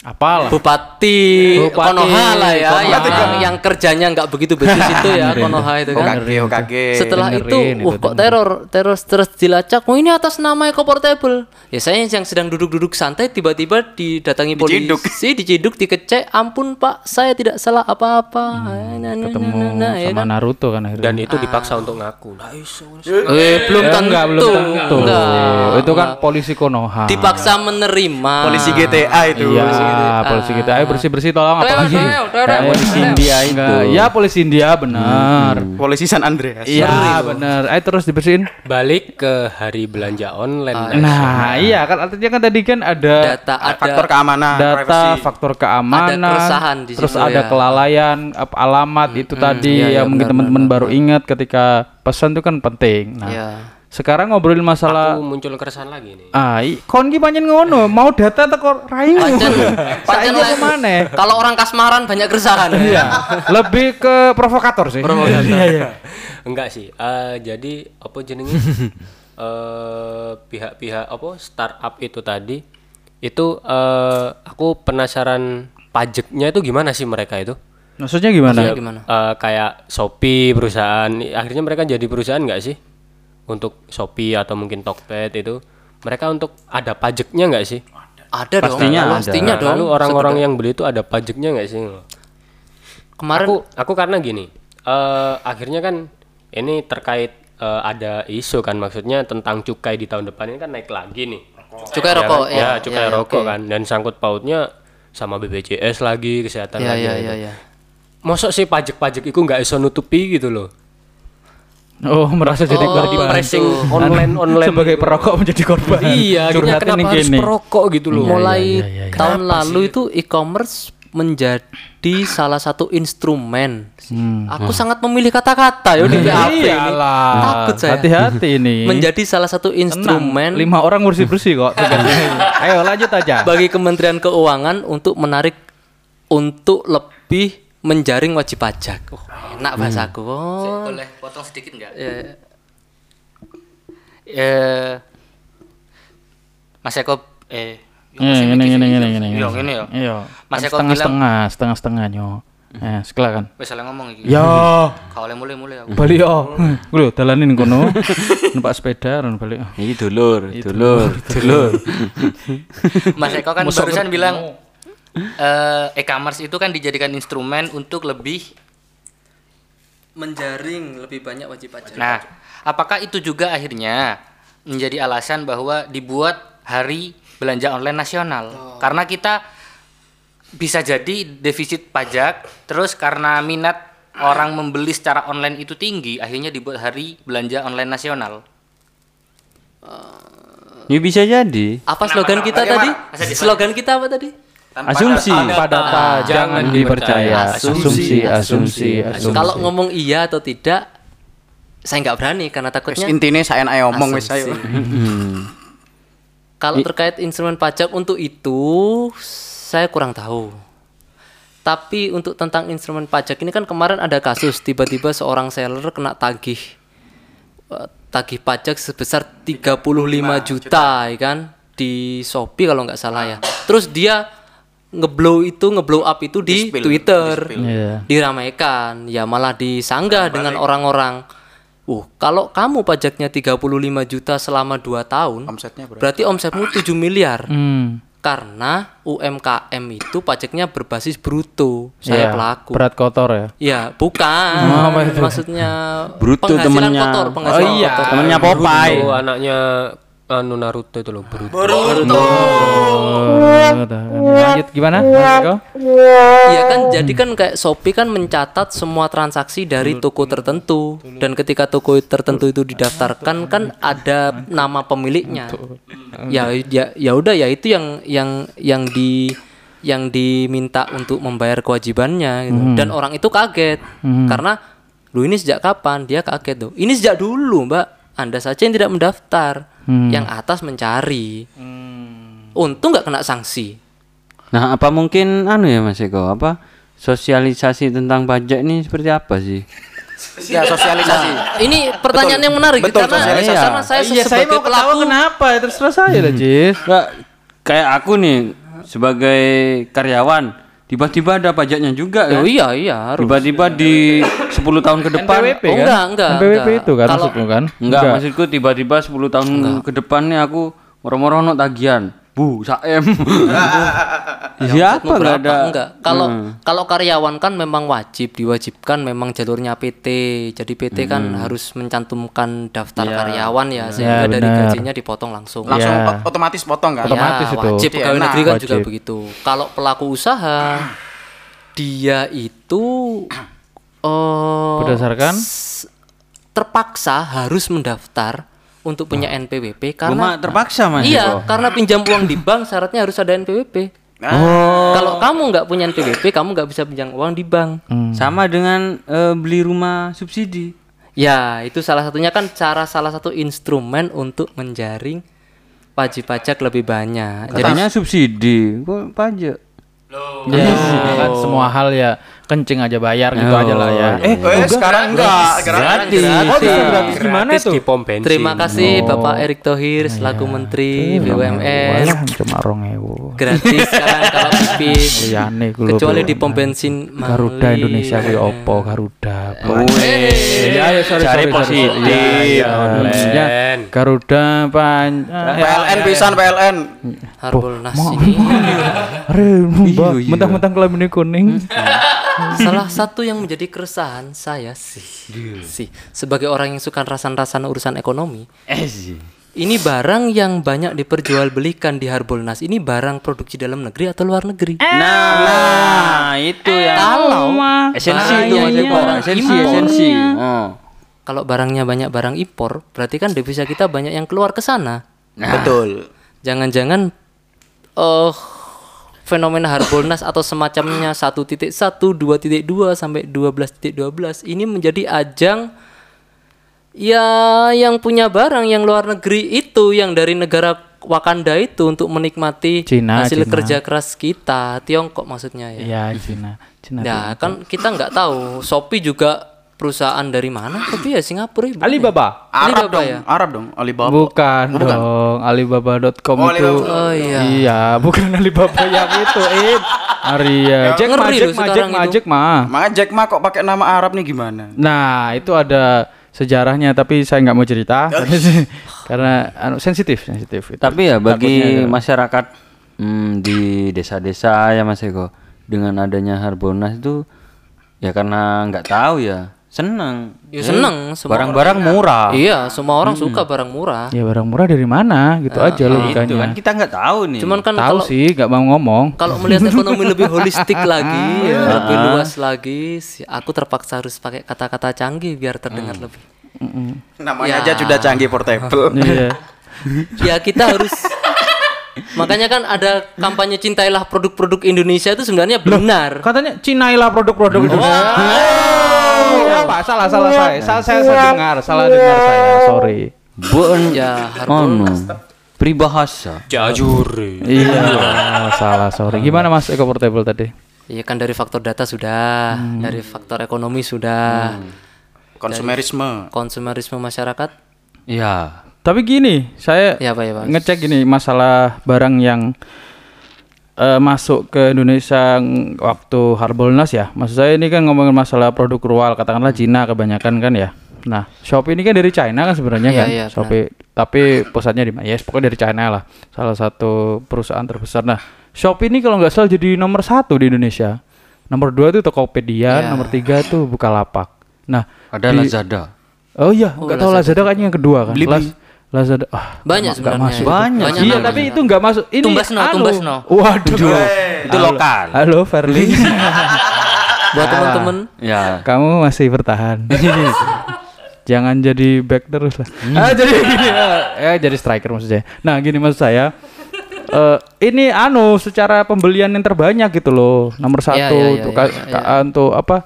apalah. Bupati, Bupati, Konoha lah ya Konoha. yang, yang yang kerjanya nggak begitu betul itu ya Konoha itu kan. OKG OKG setelah dengerin itu itu, wah kok teror teror terus dilacak oh ini atas nama Eko Portable ya saya yang sedang duduk-duduk santai tiba-tiba didatangi Diciduk. polisi diciduk dikecek ampun pak saya tidak salah apa-apa. Nah, nah, nah, ketemu nah, nah, ya sama kan? Naruto kan akhirnya. Dan itu dipaksa untuk ngaku. Nah, iso. eh, belum Eh, tentu. enggak belum tentu. Enggak. itu kan polisi Konoha. Dipaksa menerima. Polisi GTA itu. Iya, polisi kita. Ayo bersih-bersih tolong Teo, Eh, polisi India itu. Ya, polisi India benar. polisi San Andreas Iya, benar. Ayo terus dibersihin. Balik ke hari belanja online. Nah, iya kan artinya kan tadi kan ada data ada faktor keamanan data privacy. faktor keamanan, Ada keresahan di terus situ, ada ya. kelalaian alamat itu tadi iya, iya, yang mungkin teman-teman baru ingat ketika pesan itu kan penting. Nah, ya sekarang ngobrolin masalah Aku muncul keresahan lagi nih. Ah, i- kon ki pancen ngono, mau data teko raimu. Pancen ke mana? Kalau orang kasmaran banyak keresahan. Iya, lebih ke provokator sih. Iya, iya. Enggak sih. Eh, jadi apa jenenge? eh pihak-pihak apa startup itu tadi itu eh aku penasaran pajaknya itu gimana sih mereka itu? Maksudnya gimana? Maksudnya gimana? Eh, kayak Shopee perusahaan akhirnya mereka jadi perusahaan nggak sih untuk Shopee atau mungkin Tokped itu mereka untuk ada pajaknya nggak sih Ada dong. Pastinya ada. Pastinya dong. lalu orang-orang yang beli itu ada pajaknya nggak sih Kemarin aku aku karena gini eh akhirnya kan ini terkait eh, ada isu kan maksudnya tentang cukai di tahun depan ini kan naik lagi nih cukai Ya rokok kan? ya. ya, cukai ya, rokok oke. kan dan sangkut pautnya sama BPJS lagi kesehatan Ya lagi ya gitu. ya ya. Mosok sih pajak-pajak itu nggak iso nutupi gitu loh Oh, merasa jadi Oh, korban. pressing online online Sebagai perokok menjadi korban. iya akhirnya kenapa harus gini. perokok gitu loh Mulai iya, iya, iya. tahun lalu itu e-commerce menjadi salah satu instrumen. Aku sangat memilih kata-kata ya di PHP ini. Iyalah. Takut saya. Hati-hati ini. Menjadi salah satu Tenang, instrumen lima orang bersih-bersih kok. Ayo lanjut aja. bagi Kementerian Keuangan untuk menarik untuk lebih menjaring wajib pajak. Oh, enak bahasaku. Oh. Boleh potong sedikit nggak? Ya, Eh, Mas Eko, eh, Ini ini ini ini ini. Iya, ngene ya. Iya. Mas Eko bilang- setengah-setengah, setengah-setengah nyo. Eh, sekelah kan. wis salah ngomong iki. Ya, Kau oleh mulai-mulai aku. balik yo. Lho dalanin kono. Numpak sepeda ron balik. Ini dulur, dulur, dulur. Mas Eko kan barusan bilang eh e-commerce itu kan dijadikan instrumen untuk lebih menjaring lebih banyak wajib pajak. Nah, apakah itu juga akhirnya menjadi alasan bahwa dibuat hari belanja online nasional? Karena kita bisa jadi defisit pajak, terus karena minat orang membeli secara online itu tinggi, akhirnya dibuat hari belanja online nasional. Ini bisa jadi. Apa slogan kita tadi? Slogan kita apa tadi? Asumsi. Tanpa data jangan dipercaya. Asumsi, asumsi, asumsi. Kalau ngomong iya atau tidak, saya nggak berani karena takutnya. intine saya ayo ngomong wis ayo. Kalau terkait instrumen pajak untuk itu, saya kurang tahu. Tapi untuk tentang instrumen pajak ini kan kemarin ada kasus tiba-tiba seorang seller kena tagih eh, tagih pajak sebesar 35 juta, ya kan di Shopee kalau nggak salah ya. Terus dia ngeblow itu ngeblow up itu di Di-spill, Twitter. Iya. Diramaikan, ya malah disanggah dengan orang-orang. Uh, kalau kamu pajaknya 35 juta selama 2 tahun, Omsetnya berapa? berarti omsetmu 7 miliar. Hmm. karena UMKM itu pajaknya berbasis bruto. Saya Iya, pelaku. Berat kotor ya. Ya, bukan. Maksudnya Bruto penghasilan temennya. kotor, penghasilan Oh iya. kotor. Temennya Popeye. Itu anaknya anu Naruto itu loh Boruto. Oh, udah. Lanjut gimana? Iya kan, jadi kan kayak Shopee kan mencatat semua transaksi dari toko tertentu. Dan ketika toko tertentu itu didaftarkan kan ada nama pemiliknya. Ya ya ya udah ya itu yang yang yang di yang diminta untuk membayar kewajibannya gitu. dan orang itu kaget. Karena lu ini sejak kapan? Dia kaget tuh. Ini sejak dulu mbak. Anda saja yang tidak mendaftar yang atas mencari untung nggak kena sanksi Nah, apa mungkin anu ya Mas Eko, apa sosialisasi tentang pajak ini seperti apa sih? Ya sosialisasi. Nah, ini pertanyaan yang menarik Betul, karena, sosialisasi. karena saya Iya, saya mau pelaku kenapa? Ya, terserah saya lah, Jis. Nggak, kayak aku nih sebagai karyawan, tiba-tiba ada pajaknya juga kan? Oh iya iya harus. Tiba-tiba di 10 tahun ke depan NPWP Oh, kan? enggak, enggak, NPWP enggak. itu kan Kalau- maksudmu kan? Enggak, maksudku tiba-tiba 10 tahun ke depan nih aku moro-moro no tagihan. Bu, saem. Ya, Siapa enggak berapa? ada? Enggak. Kalau kalau karyawan kan memang wajib diwajibkan memang jalurnya PT. Jadi PT kan harus mencantumkan daftar karyawan ya sehingga dari benar. gajinya dipotong langsung. Langsung Iya. o- otomatis potong kan? Otomatis ya, itu. wajib Iya, pegawai enak. negeri kan juga Wajib. begitu. Kalau pelaku usaha dia itu eh Berdasarkan s- terpaksa harus mendaftar untuk punya NPWP Cuma karena terpaksa Mas. iya karena pinjam uang di bank syaratnya harus ada NPWP. Oh, Kalau kamu nggak punya NPWP, kamu nggak bisa pinjam uang di bank. sama dengan eh, beli rumah subsidi. Ya, itu salah satunya kan cara salah satu instrumen untuk menjaring wajib pajak lebih banyak. Jadi Katanya subsidi, kok pajak? Ya, kan semua hal ya kencing aja bayar gitu aja lah ya. Eh, Eh, sekarang enggak. Sekarang gratis. Oh, bisa gratis gimana Gratis tuh? di pom bensin. terima kasih Bapak Erick Thohir selaku Menteri BUMN. Cuma rong ewu. Gratis sekarang kalau pipis. Liyane Kecuali di pom bensin Garuda. Indonesia kuwi opo Garuda. Ya, ya, sorry, cari sorry, positif. Ya, ya, Garuda pan eh, PLN pisan PLN. Harbolnas ini mentang-mentang kelaminnya kuning. salah satu yang menjadi keresahan saya sih, sih sebagai orang yang suka rasan-rasan urusan ekonomi. Eh sih. Ini barang yang banyak diperjualbelikan di Harbolnas. Ini barang produksi dalam negeri atau luar negeri? Nah, nah, itu yang Kalau esensi itu iya, iya, barang esensi, impor. esensi. Oh. kalau barangnya banyak barang impor, berarti kan devisa kita banyak yang keluar ke sana. Betul. Jangan-jangan eh fenomena Harbolnas atau semacamnya 1.1, 2.2 sampai 12.12 ini menjadi ajang ya yang punya barang yang luar negeri itu yang dari negara Wakanda itu untuk menikmati Cina, hasil Cina. kerja keras kita, Tiongkok maksudnya ya. Iya, Cina. Cina. Nah, kan kita nggak tahu Shopee juga perusahaan dari mana, tapi ya Singapura. ibu. Alibaba. Arab Alibaba dong, ya? Arab dong, Alibaba. Bukan, dong, Alibaba.com Oh, itu. Alibaba. Oh iya. Iya, bukan Alibaba yang itu, Ib. Aria. Jack ma, Jack ma, Jack ma. Jack ma. Makanya Jack Ma kok pakai nama Arab nih gimana? Nah, itu ada sejarahnya tapi saya nggak mau cerita karena anu, sensitif, sensitif. itu. Tapi ya bagi Takutnya masyarakat hmm, di desa-desa ya Mas Eko dengan adanya Harbolnas itu ya karena nggak tahu ya senang. Ya seneng semua Barang-barang murah. Iya, semua orang suka barang murah. ya barang murah dari mana gitu aja Itu logikanya. kan kita nggak tahu nih. Cuman kan Tahu kalau sih, nggak mau ngomong. kalau melihat ekonomi lebih holistik lagi, ya, lebih luas lagi, aku terpaksa harus pakai kata-kata canggih biar terdengar lebih. Namanya Ya. aja sudah canggih portable. Iya. Ya kita harus Makanya kan ada kampanye cintailah produk-produk Indonesia itu sebenarnya benar. Katanya cinailah produk-produk itu. Oh, apa? Salah, salah saya. Salah saya, saya dengar, salah dengar saya. Sorry. Bun Ya, anu peribahasa. Jajur. Iya, salah, sorry. Gimana Mas Eko Portable tadi? Iya kan dari faktor data sudah, dari faktor ekonomi sudah, Konsumerisme. konsumerisme masyarakat. Ya. Tapi gini, saya Ya Pak ya Pak. ngecek gini masalah barang yang eh, masuk ke Indonesia ng- waktu Harbolnas ya. Maksud saya ini kan ngomongin masalah produk rural, katakanlah Cina kebanyakan kan ya. Nah, Shopee ini kan dari China kan sebenarnya Iya, kan. iya, Shopee, tapi pusatnya di mana? Ya, yes, pokoknya dari China lah. Salah satu perusahaan terbesar. Nah, Shopee ini kalau nggak salah jadi nomor satu di Indonesia. Nomor dua itu Tokopedia, Iya. nomor tiga itu Bukalapak. Nah, Ada di- Lazada. Oh iya, nggak tahu Lazada kayaknya yang kedua kan. Laz- Lazada, ah, Banyak nggak sebenarnya. masuk. Banyak. Iya, tapi itu nggak masuk. Ini Tumbasno, anu. Tumbasno. Waduh. Itu Halo. lokal. Halo, Verly. Buat teman-teman Ya. Kamu masih bertahan. Jangan jadi back terus lah. Ah, jadi gini ya, ya, jadi striker maksudnya. Nah, gini maksud saya. eh ini anu secara pembelian yang terbanyak gitu loh. Nomor satu Iya, iya, untuk iya, ka- ka- untuk apa?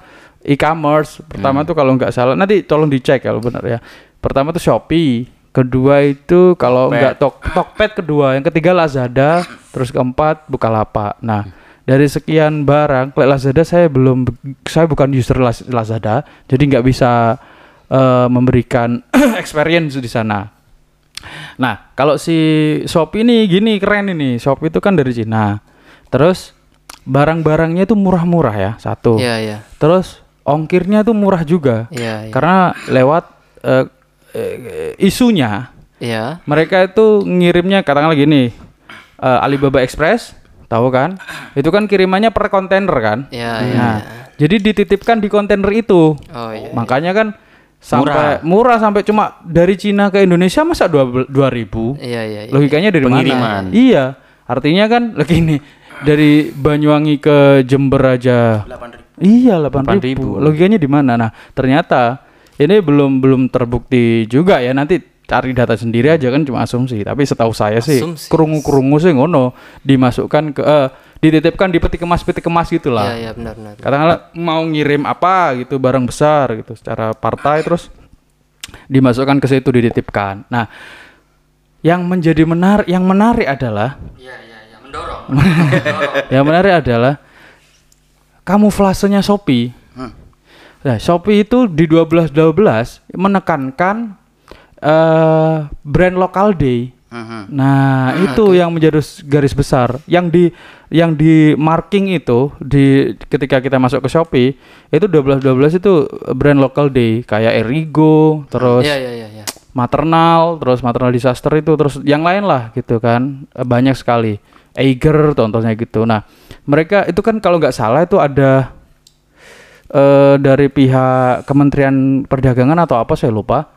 E-commerce. Pertama tuh kalau nggak salah, nanti tolong dicek kalau benar ya. Pertama tuh Shopee. Kedua itu kalau nggak Tok Tokped kedua, yang ketiga Lazada, terus keempat Bukalapak. Nah, dari sekian barang, Lazada saya belum, saya bukan user Laz- Lazada, jadi nggak bisa eh, memberikan experience di sana. Nah, kalau si Shopee ini gini keren ini. Shopee itu kan dari Cina. Terus barang-barangnya itu murah-murah ya, satu. Iya, iya. Terus ongkirnya tuh murah juga. Iya, iya. Karena lewat eh, eh, isunya Iya. mereka itu ngirimnya katakanlah gini. eh, Alibaba Express, tahu kan? Itu kan kirimannya per kontainer kan? Iya, iya. Nah, jadi dititipkan di kontainer itu. Oh iya. Makanya kan sampai murah. sampai cuma dari Cina ke Indonesia masa dua dua ribu Iya, iya, iya. logikanya dari Pengiriman. mana iya artinya kan begini dari Banyuwangi ke Jember aja iya delapan ribu 8.000. logikanya di mana nah ternyata ini belum belum terbukti juga ya nanti cari data sendiri aja kan cuma asumsi tapi setahu saya sih Asumsi. kerungu kerungu sih ngono dimasukkan ke eh, dititipkan di peti kemas peti kemas gitulah Iya, iya, benar, benar. katakanlah mau ngirim apa gitu barang besar gitu secara partai terus dimasukkan ke situ dititipkan. Nah, yang menjadi menarik yang menarik adalah Iya, iya, iya, mendorong. yang menarik adalah kamuflasenya Shopee. Nah, Shopee itu di 1212 menekankan eh brand lokal day. Nah, itu yang menjadi garis besar. Yang di yang di marking itu di ketika kita masuk ke Shopee itu 1212 itu brand local day kayak Erigo, terus Iya, iya, iya, iya. maternal, terus maternal disaster itu terus yang lain lah gitu kan. Eh, Banyak sekali. Eiger contohnya gitu. Nah, mereka itu kan kalau nggak salah itu ada eh dari pihak Kementerian Perdagangan atau apa saya lupa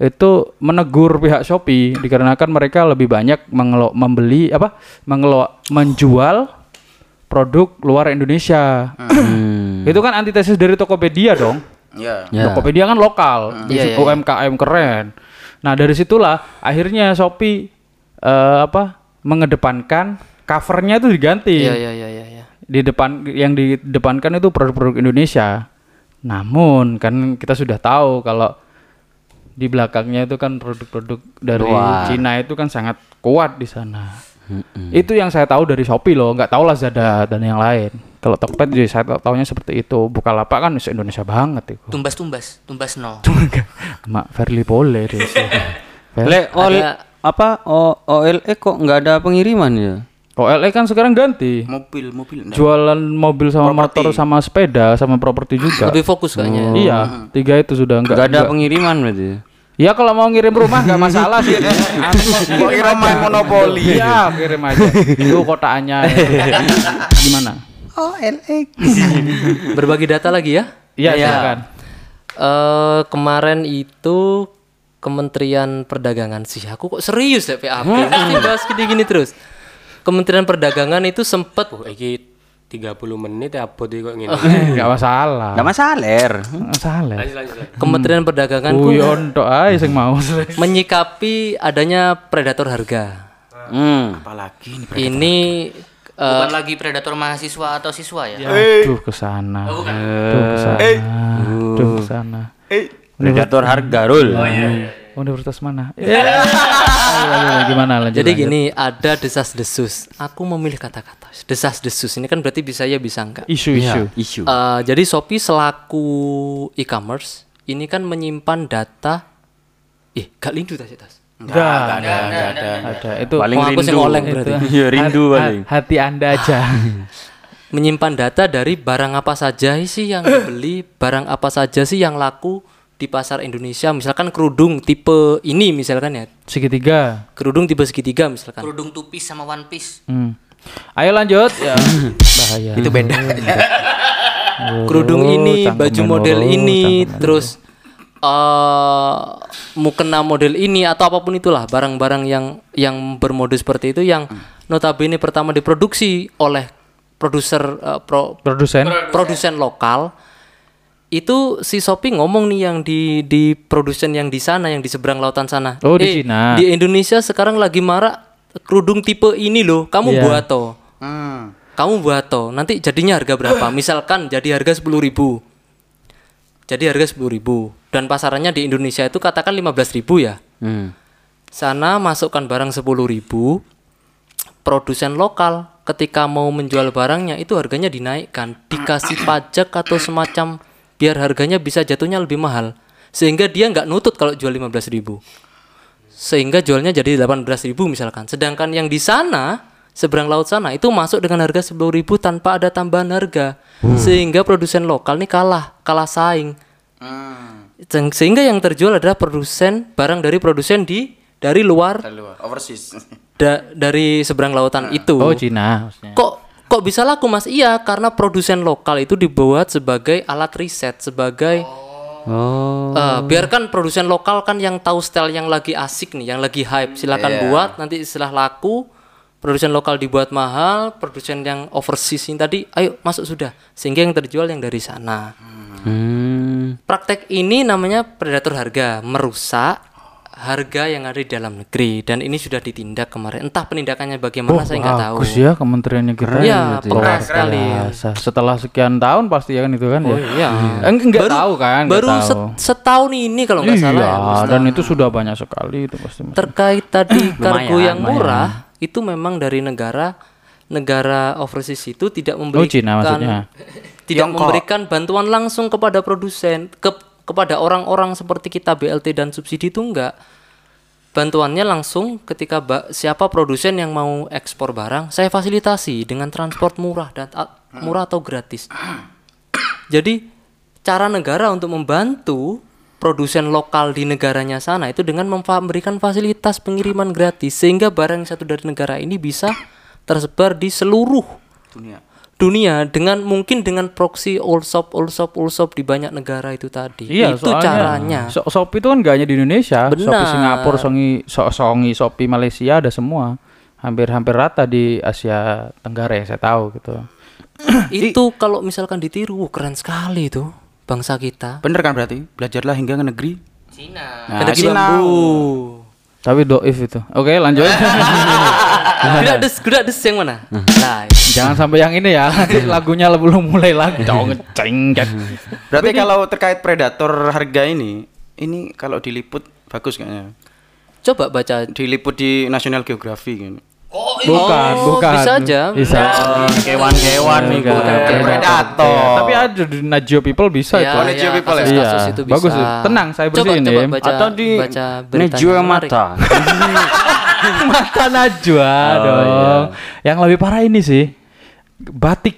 itu menegur pihak Shopee dikarenakan mereka lebih banyak mengelo membeli apa mengelo menjual produk luar Indonesia. Hmm. itu kan antitesis dari Tokopedia dong. Ya. Ya. Tokopedia kan lokal, Iya, iya, UMKM keren. Nah dari situlah akhirnya Shopee eh, apa mengedepankan covernya itu diganti Iya, iya, iya, iya, iya. Di depan yang didepankan itu produk-produk Indonesia. Namun kan kita sudah tahu kalau di belakangnya itu kan produk-produk dari Luar. Cina itu kan sangat kuat di sana. Itu yang saya tahu dari Shopee loh, nggak tahu Lazada dan yang lain. Kalau Tokped jadi saya tahunya seperti itu. Bukalapak kan se Indonesia banget itu. Tumbas-tumbas, tumbas no. Mak Verly Pole deh. Le, ol, Ada- apa o, OLE kok nggak ada pengiriman ya? OLE kan sekarang ganti. Mobil, mobil. enggak. Jualan mobil sama Properti. motor sama sepeda sama properti juga. Lebih fokus kayaknya. Iya, tiga itu sudah enggak. Nggak ada pengiriman berarti. Ya kalau mau ngirim rumah nggak masalah sih. Kok kira main monopoli. Iya, kirim aja. Itu kotaannya. Gimana? Berbagi data lagi ya. Iya, Ya. silakan. Eh kemarin itu Kementerian Perdagangan sih aku kok serius ya PAP mesti bahas gini-gini terus Kementerian Perdagangan itu sempet Oh, iki 30 menit ya apa kok ngene. Enggak masalah. Nggak masalah. Er. Nggak masalah. Lanjut lanjut. lanjut. Kementerian Perdagangan ku Guyon tok ae sing mau. menyikapi adanya predator harga. Hmm. Apalagi ini Ini eh, Bukan lagi predator mahasiswa atau siswa ya. Aduh ke sana. Aduh ke sana. Aduh ke sana. Predator harga rul. Universitas mana? Ya. Ayo, ayo, Gimana lanjut? jadi lanjut. gini ada desas-desus. Aku memilih kata-kata desas-desus ini kan berarti bisa ya bisa enggak. isu-isu. Isu. Eh, jadi Shopee selaku e-commerce ini kan menyimpan data ih gak lindu tas tas. Enggak, ada, ada, ada. Itu Paling Oh, aku rindu. oleng berarti. Iya rindu paling. hati Anda aja. Menyimpan data dari barang apa saja sih yang dibeli, barang apa saja sih yang laku di pasar Indonesia misalkan kerudung tipe ini misalkan ya Segitiga. kerudung tipe segitiga misalkan Kerudung tupis sama one piece. Hmm. Ayo lanjut ya. Bahaya. Itu beda. kerudung ini baju model ini terus eh mukena model ini atau apa pun itulah barang-barang yang yang bermode seperti itu yang notabene pertama diproduksi oleh produser eh, pro- Produsen. produsen lokal itu si Shopee ngomong nih yang di di produsen yang di sana yang di seberang lautan sana. Oh, di "Eh, Cina." Di Indonesia sekarang lagi marak kerudung tipe ini loh. Kamu Iya. buat toh. Hmm. Kamu buat toh. Nanti jadinya harga berapa? Misalkan jadi harga 10.000 ribu. Jadi harga 10.000 ribu dan pasarannya di Indonesia itu katakan 15.000 ribu ya. Hmm. Sana masukkan barang 10.000 ribu, produsen lokal ketika mau menjual barangnya itu harganya dinaikkan, dikasih pajak atau semacam biar harganya bisa jatuhnya lebih mahal. Sehingga dia nggak nutut kalau jual 15.000 ribu. Sehingga jualnya jadi 18.000 ribu misalkan. Sedangkan yang di sana seberang laut sana itu masuk dengan harga 10.000 ribu tanpa ada tambahan harga. Sehingga produsen lokal nih kalah, kalah saing. Se- Sehingga yang terjual adalah produsen barang dari produsen di dari luar Luar, overseas. da- dari seberang lautan itu. Oh Cina maksudnya. Kok kok bisa laku Mas? Iya, karena produsen lokal itu dibuat sebagai alat riset, sebagai Oh. eh, biarkan produsen lokal kan yang tahu style yang lagi asik nih, yang lagi hype, silakan Iya. buat nanti istilah laku produsen lokal dibuat mahal, produsen yang overseas ini tadi ayo masuk sudah. Sehingga yang terjual yang dari sana. Hmm. Praktek ini namanya predator harga, merusak harga yang ada di dalam negeri dan ini sudah ditindak kemarin. Entah penindakannya bagaimana saya nggak tahu. Bagus ya kementeriannya kita. Iya, Luar peka sekali. biasa. Setelah sekian tahun pasti ya kan itu kan Oh ya. iya. Eh, Enggak tahu kan, Baru tahu. set- setahun ini kalau nggak salah ya. Iya, dan itu sudah banyak sekali itu pasti. Terkait tadi kargo Lumayan, yang murah itu memang dari negara negara overseas itu tidak memberikan Oh, Cina maksudnya. tidak memberikan bantuan langsung kepada produsen ke kepada orang-orang seperti kita BLT dan subsidi itu enggak bantuannya langsung ketika siapa produsen yang mau ekspor barang saya fasilitasi dengan transport murah dan murah atau gratis jadi cara negara untuk membantu produsen lokal di negaranya sana itu dengan memberikan fasilitas pengiriman gratis sehingga barang satu dari negara ini bisa tersebar di seluruh Dunia. Dunia dengan mungkin dengan proxy all shop all shop all shop di banyak negara itu tadi Iya, itu soalnya caranya So- Shopee itu kan gak hanya di Indonesia, Shopee Benar. Singapura, Songi, so, Songi, Shopee Malaysia ada semua. Hampir-hampir rata di Asia Tenggara yang saya tahu gitu. itu kalau misalkan ditiru keren sekali itu bangsa kita Bener kan berarti? Belajarlah hingga ke negeri. Cina. Nah, Negeri Cina. Tapi doif itu. Oke, lanjut. Gedak des, gedak des yang mana? Nah, Jangan sampai yang ini ya. Nanti lagunya belum mulai lagi. Dong, cengket. Berarti kalau terkait predator harga ini, ini kalau diliput bagus kayaknya. coba baca. Diliput di National Geographic ini. Bukan, Oh, bukan. bisa aja. Bisa. Kewan-kewan nih, Enggak, predator. predator. Tapi ada di Najio People bisa Ya, itu. Ya, People ya? Iya, itu bisa. bagus. Tenang, saya Coba, bersihin coba ya. baca, Atau di baca Menarik. mata. Mata Najwa Oh, dong. Yang lebih parah ini sih batik.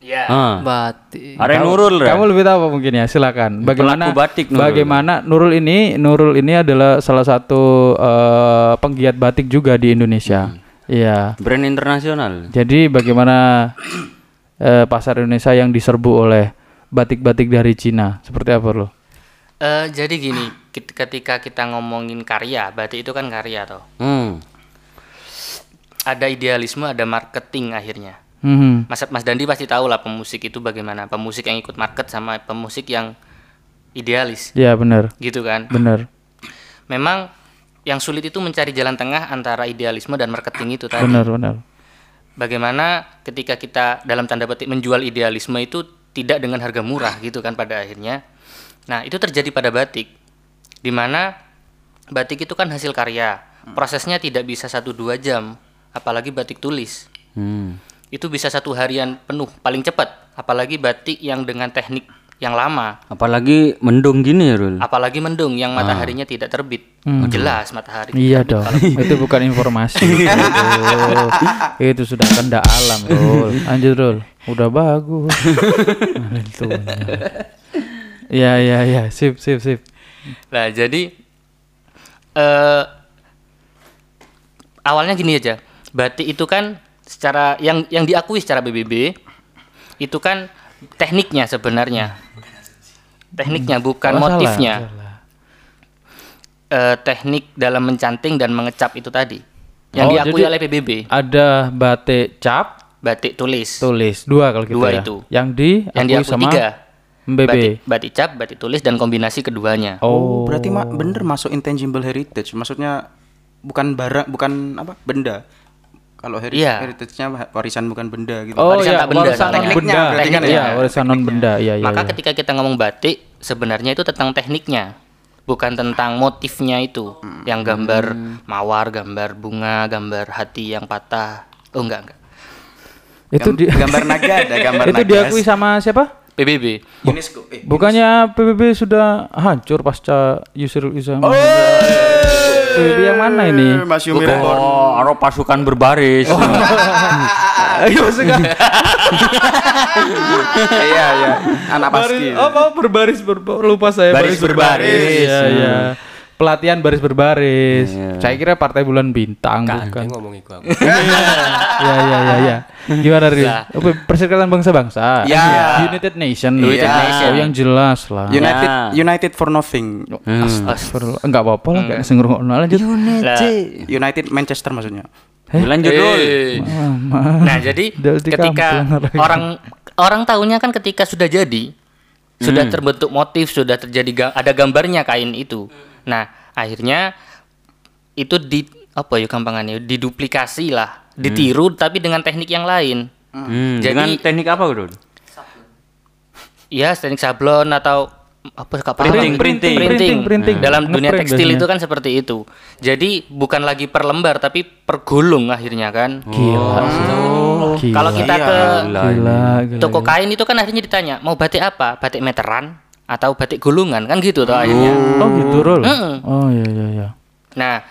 Ya. Ah. Batik. Are Nurul ya? Kamu lebih tahu apa mungkin ya? Silakan. Bagaimana Pelaku batik Nurul. Bagaimana Nurul ini Nurul ini adalah salah satu eh, penggiat batik juga di Indonesia. Iya. Brand internasional. Jadi bagaimana eh, pasar Indonesia yang diserbu oleh batik-batik dari Cina? Seperti apa lo? Eh, jadi gini, kit- ketika kita ngomongin karya, berarti itu kan karya toh. Hmm. Ada idealisme, ada marketing akhirnya. Hmm. Mas Mas Dandi pasti tahu lah pemusik itu bagaimana. Pemusik yang ikut market sama pemusik yang idealis, Ya benar, gitu kan. benar. Memang yang sulit itu mencari jalan tengah antara idealisme dan marketing itu tadi. Benar, benar. Bagaimana ketika kita dalam tanda petik menjual idealisme itu tidak dengan harga murah gitu kan pada akhirnya. Nah, itu terjadi pada batik. Di mana batik itu kan hasil karya. Prosesnya tidak bisa satu dua jam, apalagi batik tulis. Hmm. Itu bisa satu harian penuh paling cepat, apalagi batik yang dengan teknik yang lama. Apalagi mendung gini ya, Rul. Apalagi mendung yang mataharinya tidak terbit. Jelas matahari. Iya tidak dong, itu bukan informasi. itu, itu sudah kehendak alam, Rul. Lanjut, Rul. Udah bagus. Itu. Iya iya iya, sip sip sip. Nah, jadi eh awalnya gini aja. Batik itu kan secara yang yang diakui secara BBB itu kan tekniknya sebenarnya. Tekniknya bukan Oh, motifnya. salah. Eh, teknik dalam mencanting dan mengecap itu tadi. Yang Oh, diakui oleh PBB. Ada batik cap, Batik tulis. tulis dua kalau gitu Dua ya. itu. Yang di Yang akui diakui sama tiga. MBB. Batik, batik cap, batik tulis dan kombinasi keduanya. Oh, Berarti ma- bener masuk intangible heritage. Maksudnya bukan barang, bukan apa? Benda. Kalau heri- Iya. heritage-nya wa- warisan bukan benda gitu. Oh Warisan iya, tak benda, warisan non tekniknya benda. berarti kan Iya, ya? warisan non benda. Iya iya. Maka iya. ketika kita ngomong batik, sebenarnya itu tentang tekniknya, bukan tentang motifnya itu. Yang gambar mawar, gambar bunga, gambar hati yang patah. Oh enggak enggak. itu Gam- di gambar naga ada gambar itu naga. diakui sama siapa? PBB. UNESCO. Eh, Bukannya PBB sudah hancur pasca Yusril Izzah? Oh, PBB yang mana ini? Mas Yumi Reborn. Oh, aro pasukan berbaris. Ayo maksudnya Iya, iya. Anak pasti. apa berbaris ber- lupa saya Baris berbaris. Iya iya. Pelatihan baris berbaris. Saya kira Partai Bulan Bintang Kan bukan. ngomong iku aku. Iya iya iya iya. Gimana Ri? Lah. Apa, Perserikatan bangsa-bangsa. Ya. United Nation. United Ya. Nation. Oh, yang jelas lah. United Ya. United for nothing. Astagfirullah. Enggak apa-apa lah, enggak sengrungokno lanjut. Lah, United Manchester maksudnya. Lanjut dulu. eh. Mama. Nah, jadi ketika kampung orang. orang tahunya kan ketika sudah jadi, sudah terbentuk motif, sudah terjadi ga- ada gambarnya kain itu. Nah, akhirnya itu di apa ya gampangannya diduplikasi lah, ditiru tapi dengan teknik yang lain. Hmm, Jadi- dengan teknik apa, Bro? Ya, teknik sablon atau apa kak Printing, printing, printing. Printing, printing. Dalam dunia tekstil biasanya. itu kan seperti itu. Jadi bukan lagi per lembar tapi per gulung akhirnya kan. Gila. Gila. Kalau kita Iya. ke gila, gila. toko kain itu kan akhirnya ditanya mau batik apa batik meteran atau batik gulungan kan gitu tuh akhirnya Oh gitu, Rul. Mm-mm. Oh iya iya iya. nah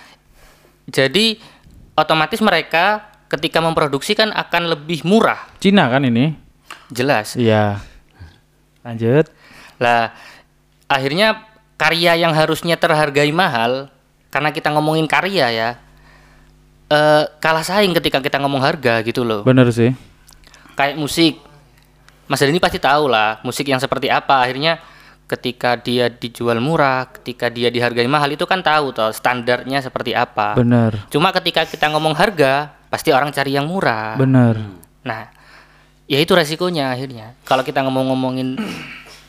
jadi otomatis mereka ketika memproduksi kan akan lebih murah Cina kan ini? jelas Iya. Lanjut. lah akhirnya karya yang harusnya terhargai mahal karena kita ngomongin karya ya eh, kalah saing ketika kita ngomong harga gitu loh Bener sih. kayak musik Mas Denny pasti tahu lah musik yang seperti apa akhirnya ketika dia dijual murah ketika dia dihargai mahal itu kan tahu toh standarnya seperti apa Bener. cuma ketika kita ngomong harga pasti orang cari yang murah Bener. nah ya itu resikonya akhirnya kalau kita ngomong-ngomongin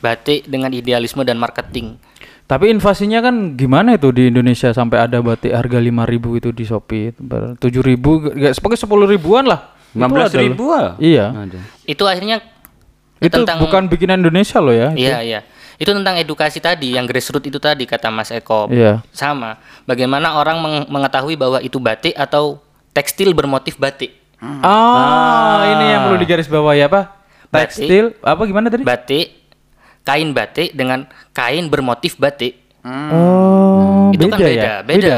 batik dengan idealisme dan marketing Tapi invasinya kan gimana itu di Indonesia sampai ada batik harga 5000 itu di Shopee, ber- 7000 enggak sebagai 10 ribuan lah. Itu 15 ada ribu loh. ah. Iya. Ada. itu akhirnya Itu tentang bukan bikinan Indonesia loh ya. itu. iya iya itu tentang edukasi tadi yang grassroots itu tadi kata Mas Eko Iya. sama bagaimana orang meng- mengetahui bahwa itu batik atau tekstil bermotif batik Ah, ini yang perlu digarisbawahi apa? Batik. Tekstil apa gimana tadi? batik kain batik dengan kain bermotif batik Oh, itu kan beda ya? beda,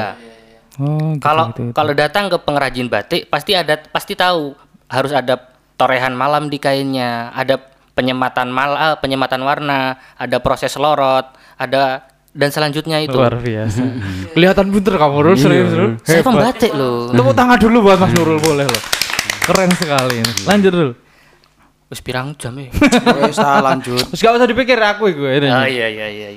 Oh, gitu, kalau gitu, gitu. kalau datang ke pengrajin batik pasti ada pasti tahu harus ada torehan malam di kainnya ada penyematan mal ah, penyematan warna ada proses lorot ada dan selanjutnya itu luar biasa. Kelihatan pinter kamu Rul, serius Rul. saya Hebat. pembatik loh Tepuk tangan dulu buat Mas Nurul boleh loh. Keren sekali. Lanjut Rul. wis pirang jam ya Wes ah, lanjut. Terus gak usah dipikir aku itu ini. oh iya iya iya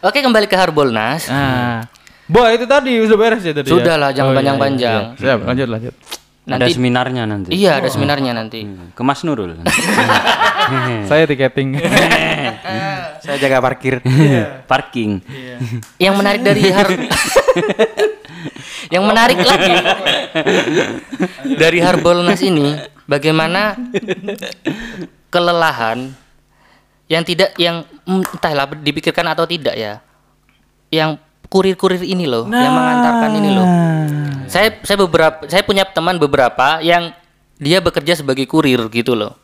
oke kembali ke Harbolnas Nah. Boy itu tadi sudah beres ya tadi. ya? Sudah lah, jangan Oh, iya, panjang-panjang. iya, iya. Siap, lanjut lanjut. Ada nanti seminarnya nanti. iya ada seminarnya nanti Ke Mas Nurul. Saya tiketing. Saya jaga parkir. Parking. yang menarik dari har yang menarik lagi dari Harbolnas ini bagaimana kelelahan yang tidak yang mm, entahlah dipikirkan atau tidak ya yang kurir-kurir ini loh yang mengantarkan ini loh saya saya beberapa saya punya teman beberapa yang dia bekerja sebagai kurir gitu loh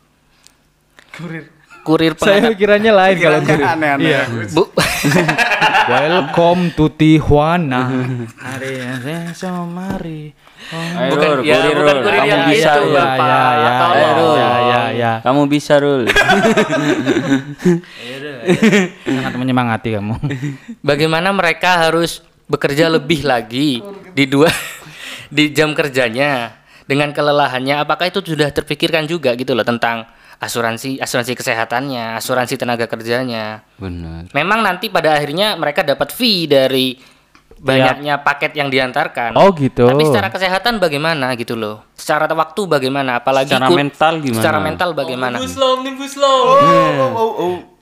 kurir kurir Saya pengantar pikirannya lain kalau kurir. aneh-aneh. Iya. bu Welcome to Tijuana. Hari yang mari. Ayo, Bukan- Rul, ya, kurir, bukan Rul. kurir Kamu yang bisa, itu. Ya, Bapak. ya, ya, ya, ya, ya, ya. Kamu bisa, Rul. Sangat menyemangati kamu. bagaimana mereka harus bekerja lebih lagi di dua di jam kerjanya dengan kelelahannya apakah itu sudah terpikirkan juga gitu loh tentang asuransi asuransi kesehatannya asuransi tenaga kerjanya Benar. memang nanti pada akhirnya mereka dapat fee dari banyaknya paket yang diantarkan Oh, gitu. tapi secara kesehatan bagaimana gitu loh secara waktu bagaimana apalagi Secara ikut- mental gimana? secara mental bagaimana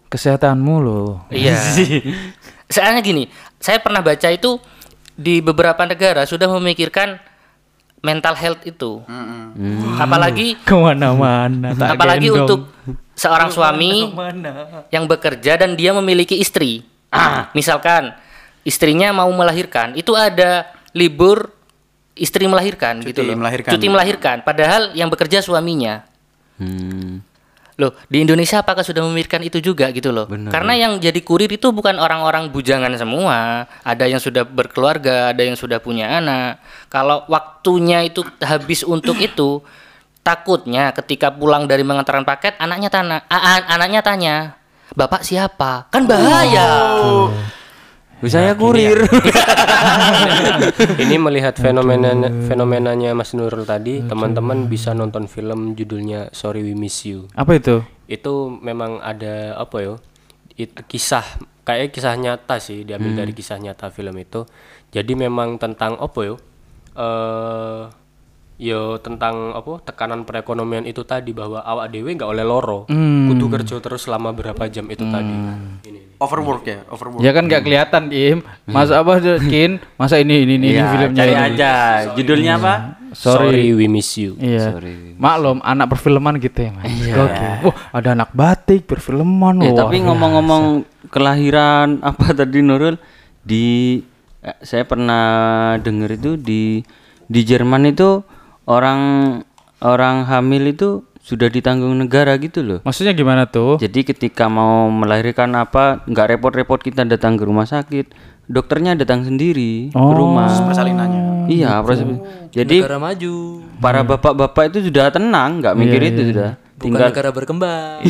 Kesehatanmu loh. Iya. Soalnya gini, saya pernah baca itu di beberapa negara sudah memikirkan mental health itu. Apalagi Ke mana-mana. apalagi gendong. untuk seorang suami yang bekerja dan dia memiliki istri. Misalkan istrinya mau melahirkan, itu ada libur istri melahirkan Cuti gitu loh. melahirkan. Cuti melahirkan. Padahal yang bekerja suaminya. Hmm. Loh, di Indonesia apakah sudah memikirkan itu juga gitu loh? Karena yang jadi kurir itu bukan orang-orang bujangan semua. Ada yang sudah berkeluarga, ada yang sudah punya anak. Kalau waktunya itu habis untuk itu, takutnya ketika pulang dari mengantarkan paket, anaknya tanya, anaknya tanya, "Bapak siapa?" Kan bahaya. Saya kurir. Ini melihat fenomena fenomenanya Mas Nurul tadi, teman-teman bisa nonton film judulnya Sorry We Miss You. Apa itu? Itu memang ada apa ya? Kisah kayak kisah nyata sih, diambil dari kisah nyata film itu. Jadi memang tentang apa ya? Eh yo tentang apa tekanan perekonomian itu tadi bahwa awak dewe nggak oleh loro kudu kerja terus selama berapa jam itu tadi ini, ini. Overwork ya, overwork. Ya kan nggak kelihatan, Im. Masa apa Kin? Masa ini ini ini, ini Iya, filmnya cari ini. aja. Judulnya apa? Sorry. we miss you Iya. Sorry. Maklum anak perfilman gitu ya, Mas. Gokil. Wah, ada anak batik perfilman. Eh, wah, tapi ngomong-ngomong kelahiran apa tadi Nurul di eh, saya pernah dengar itu di di Jerman itu orang orang hamil itu sudah ditanggung negara gitu loh. Maksudnya gimana tuh? Jadi ketika mau melahirkan apa nggak repot-repot kita datang ke rumah sakit, dokternya datang sendiri ke rumah. Persalinannya. Iya, proses. Jadi negara maju para bapak-bapak itu sudah tenang, nggak mikir itu sudah. bukan Tinggal negara berkembang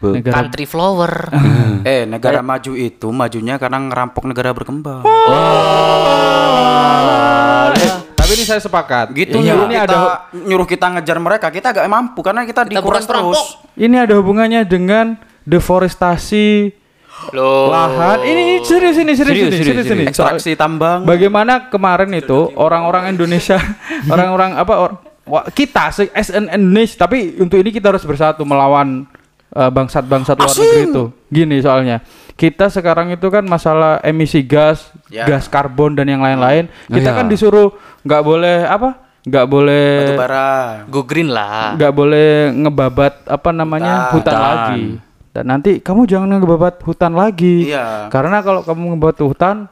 Bu- Negara Country flower. Eh, negara maju itu majunya karena ngerampok negara berkembang. Tapi ini saya sepakat. Gitu Iya. nyuruh Ini kita ada nyuruh kita ngejar mereka, kita gak mampu karena kita, Kita dikuras terus. ini ada hubungannya dengan deforestasi Loh. lahan. Ini ini serius ini serius, Serius, ini serius, serius, ini. Soal- Ekstraksi tambang. Bagaimana kemarin itu orang-orang Indonesia, orang-orang apa or- kita se SN Indonesia, tapi untuk ini kita harus bersatu melawan eh, bangsat-bangsat luar negeri itu. Gini soalnya, kita sekarang itu kan masalah emisi gas, Ya. gas karbon dan yang lain-lain. Oh, Kita iya. kan disuruh nggak boleh apa? Nggak boleh Batu bara. Go green lah. nggak boleh ngebabat apa namanya hutan, Hutan. lagi. Dan nanti kamu jangan ngebabat hutan lagi. Iya. Karena kalau kamu ngebabat hutan,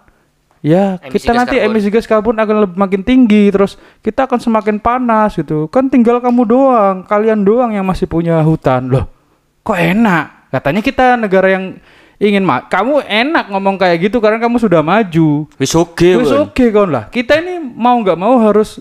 ya Emisi kita nanti karbon. emisi gas karbon akan lebih makin tinggi, terus kita akan semakin panas gitu. Kan tinggal kamu doang, kalian doang yang masih punya hutan loh. Kok enak? Katanya kita negara yang ingin ma kamu enak ngomong kayak gitu karena kamu sudah maju. Wis oke, Wis Bun. oke kawan lah. Kita ini mau nggak mau harus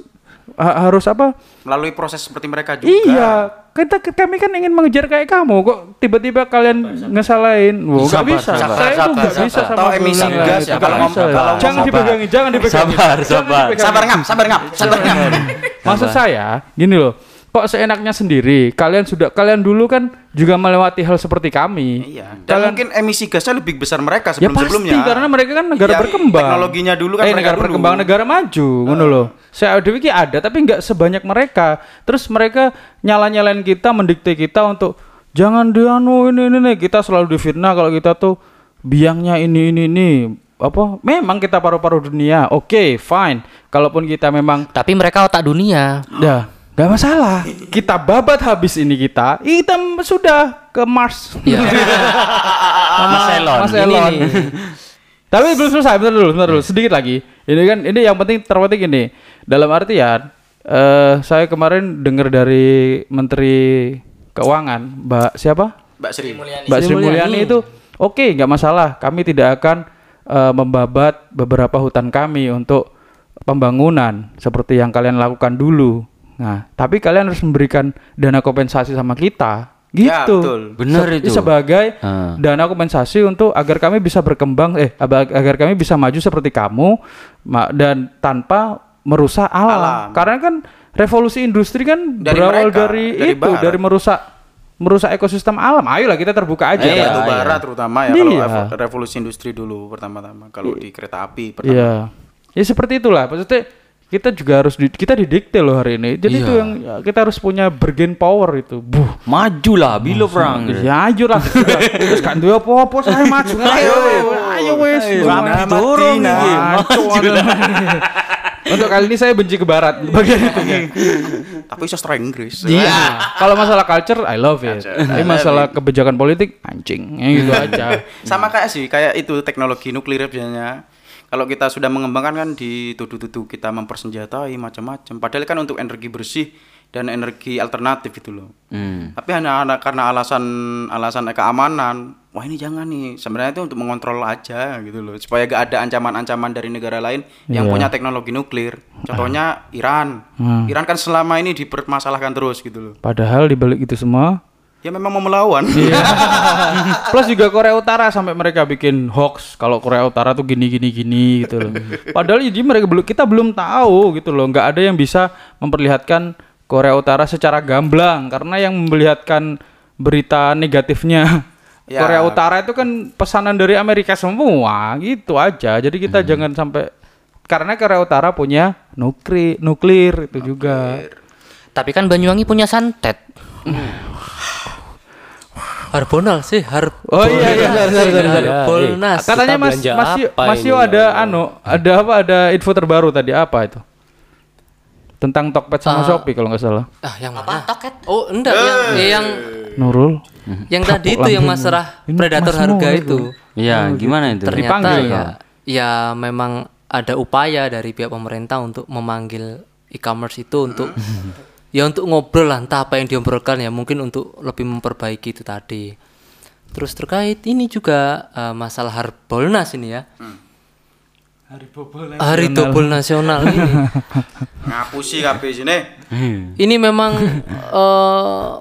ha- harus apa? Melalui proses seperti mereka juga. Iya, kita kami kan ingin mengejar kayak kamu kok tiba-tiba kalian ngesalahin. Wow, nggak bisa. sabar. Saya tuh nggak bisa sama Atau emisi gas ya, Nggak kalau ngom- bisa. kalau jangan ngomong dipegangin, jangan dipegangin. Sabar, sabar. Sabar ngap, sabar ngap, sabar ngap. Maksud saya, gini loh. Kok seenaknya sendiri? Kalian sudah kalian dulu kan juga melewati hal seperti kami. Iya. Dan Kalian- mungkin emisi gasnya lebih besar mereka Ya sebelum pasti sebelumnya. karena mereka kan negara Iya, berkembang. teknologinya dulu kan eh, mereka negara dulu. berkembang, negara maju, ngono loh. Saya dewi ki ada tapi nggak sebanyak mereka. Terus mereka nyala-nyalain kita, mendikte kita untuk jangan dianu ini ini nih. Kita selalu difitnah kalau kita tuh biangnya ini ini ini apa? Memang kita paru-paru dunia. Oke, fine. Kalaupun kita memang Tapi mereka otak dunia. Dah, nggak masalah. Kita babat habis ini kita, kita sudah ke Mars. Iya. Mas Elon. Mas Ini Elon. nih. Tapi belum selesai, bentar dulu, bentar dulu, sedikit lagi. Ini kan, ini yang penting terpenting ini. Dalam artian, eh saya kemarin dengar dari Menteri Keuangan, Mbak siapa? Mbak Sri. Mbak Sri Mulyani itu, oke, nggak masalah. Kami tidak akan eh, membabat beberapa hutan kami untuk pembangunan seperti yang kalian lakukan dulu. Nah, tapi kalian harus memberikan dana kompensasi sama kita. Ya, gitu. betul. Bener Se- itu. Sebagai Ah. dana kompensasi untuk agar kami bisa berkembang eh agar kami bisa maju seperti kamu ma- dan tanpa merusak alam. Alam. Karena kan revolusi industri kan Dari berawal mereka, dari, dari itu, barat. dari merusak merusak ekosistem alam. Ayolah kita terbuka aja. Iya, kan? batu iya. bara terutama ya kalau Iya. revo- revolusi industri dulu pertama-tama kalau di kereta api pertama. Iya. Ya seperti itulah. Maksudnya kita juga harus di- kita didikte loh hari ini. Jadi itu yang ya, kita harus punya bargain power itu. Buh. Maju lah, bilo perang. Ya ayo lah. Terus kan dua apa-apa saya maju. Ayo, ayo wes. Rame Maju. dorong iki. Maju. Untuk kali ini saya benci ke barat bagian itu. Tapi sastra Inggris. Iya. Kalau masalah culture I love it. Tapi masalah kebijakan politik anjing. Ya gitu aja. Sama kayak sih, kayak itu teknologi nuklir biasanya. Kalau kita sudah mengembangkan kan dituduh-tuduh kita mempersenjatai macam-macam. Padahal kan untuk energi bersih dan energi alternatif itu loh. Hmm. Tapi hanya karena alasan alasan keamanan, wah ini jangan nih. Sebenarnya itu untuk mengontrol aja gitu loh, supaya gak ada ancaman-ancaman dari negara lain yang Iya. punya teknologi nuklir. Contohnya Iran. Hmm. Iran kan selama ini dipermasalahkan terus gitu loh. Padahal di balik itu semua Ya memang mau melawan. Iya. Plus juga Korea Utara sampai mereka bikin hoax kalau Korea Utara tuh gini gini gini gitu loh. Padahal jadi mereka belum kita belum tahu gitu loh. nggak ada yang bisa memperlihatkan Korea Utara secara gamblang karena yang memperlihatkan berita negatifnya Ya. Korea Utara itu kan pesanan dari Amerika semua gitu aja. Jadi kita jangan sampai karena Korea Utara punya nuklir nuklir itu juga. Tapi kan Banyuwangi punya santet. Harbonal sih, har Oh iya iya sorry, sorry, sorry. Harbolnas. Katanya Kita Mas belanja Mas apa Mas ya ada anu, ada apa ada info terbaru tadi apa itu? Tentang Tokped sama Shopee kalau nggak salah. Ah, yang mana? Oh, enggak yang yang Nurul. yang tadi itu yang masalah predator Mas harga itu. Iya, gimana itu? Ternyata Dipanggil ya ya memang ada upaya dari pihak pemerintah untuk memanggil e-commerce itu untuk ya untuk ngobrol lah entah apa yang diobrolkan ya mungkin untuk lebih memperbaiki itu tadi. Terus terkait ini juga eh, masalah Harbolnas ini ya. Hari Dobol Nasional ini. Ngapusi kabeh sini. Ini memang eh,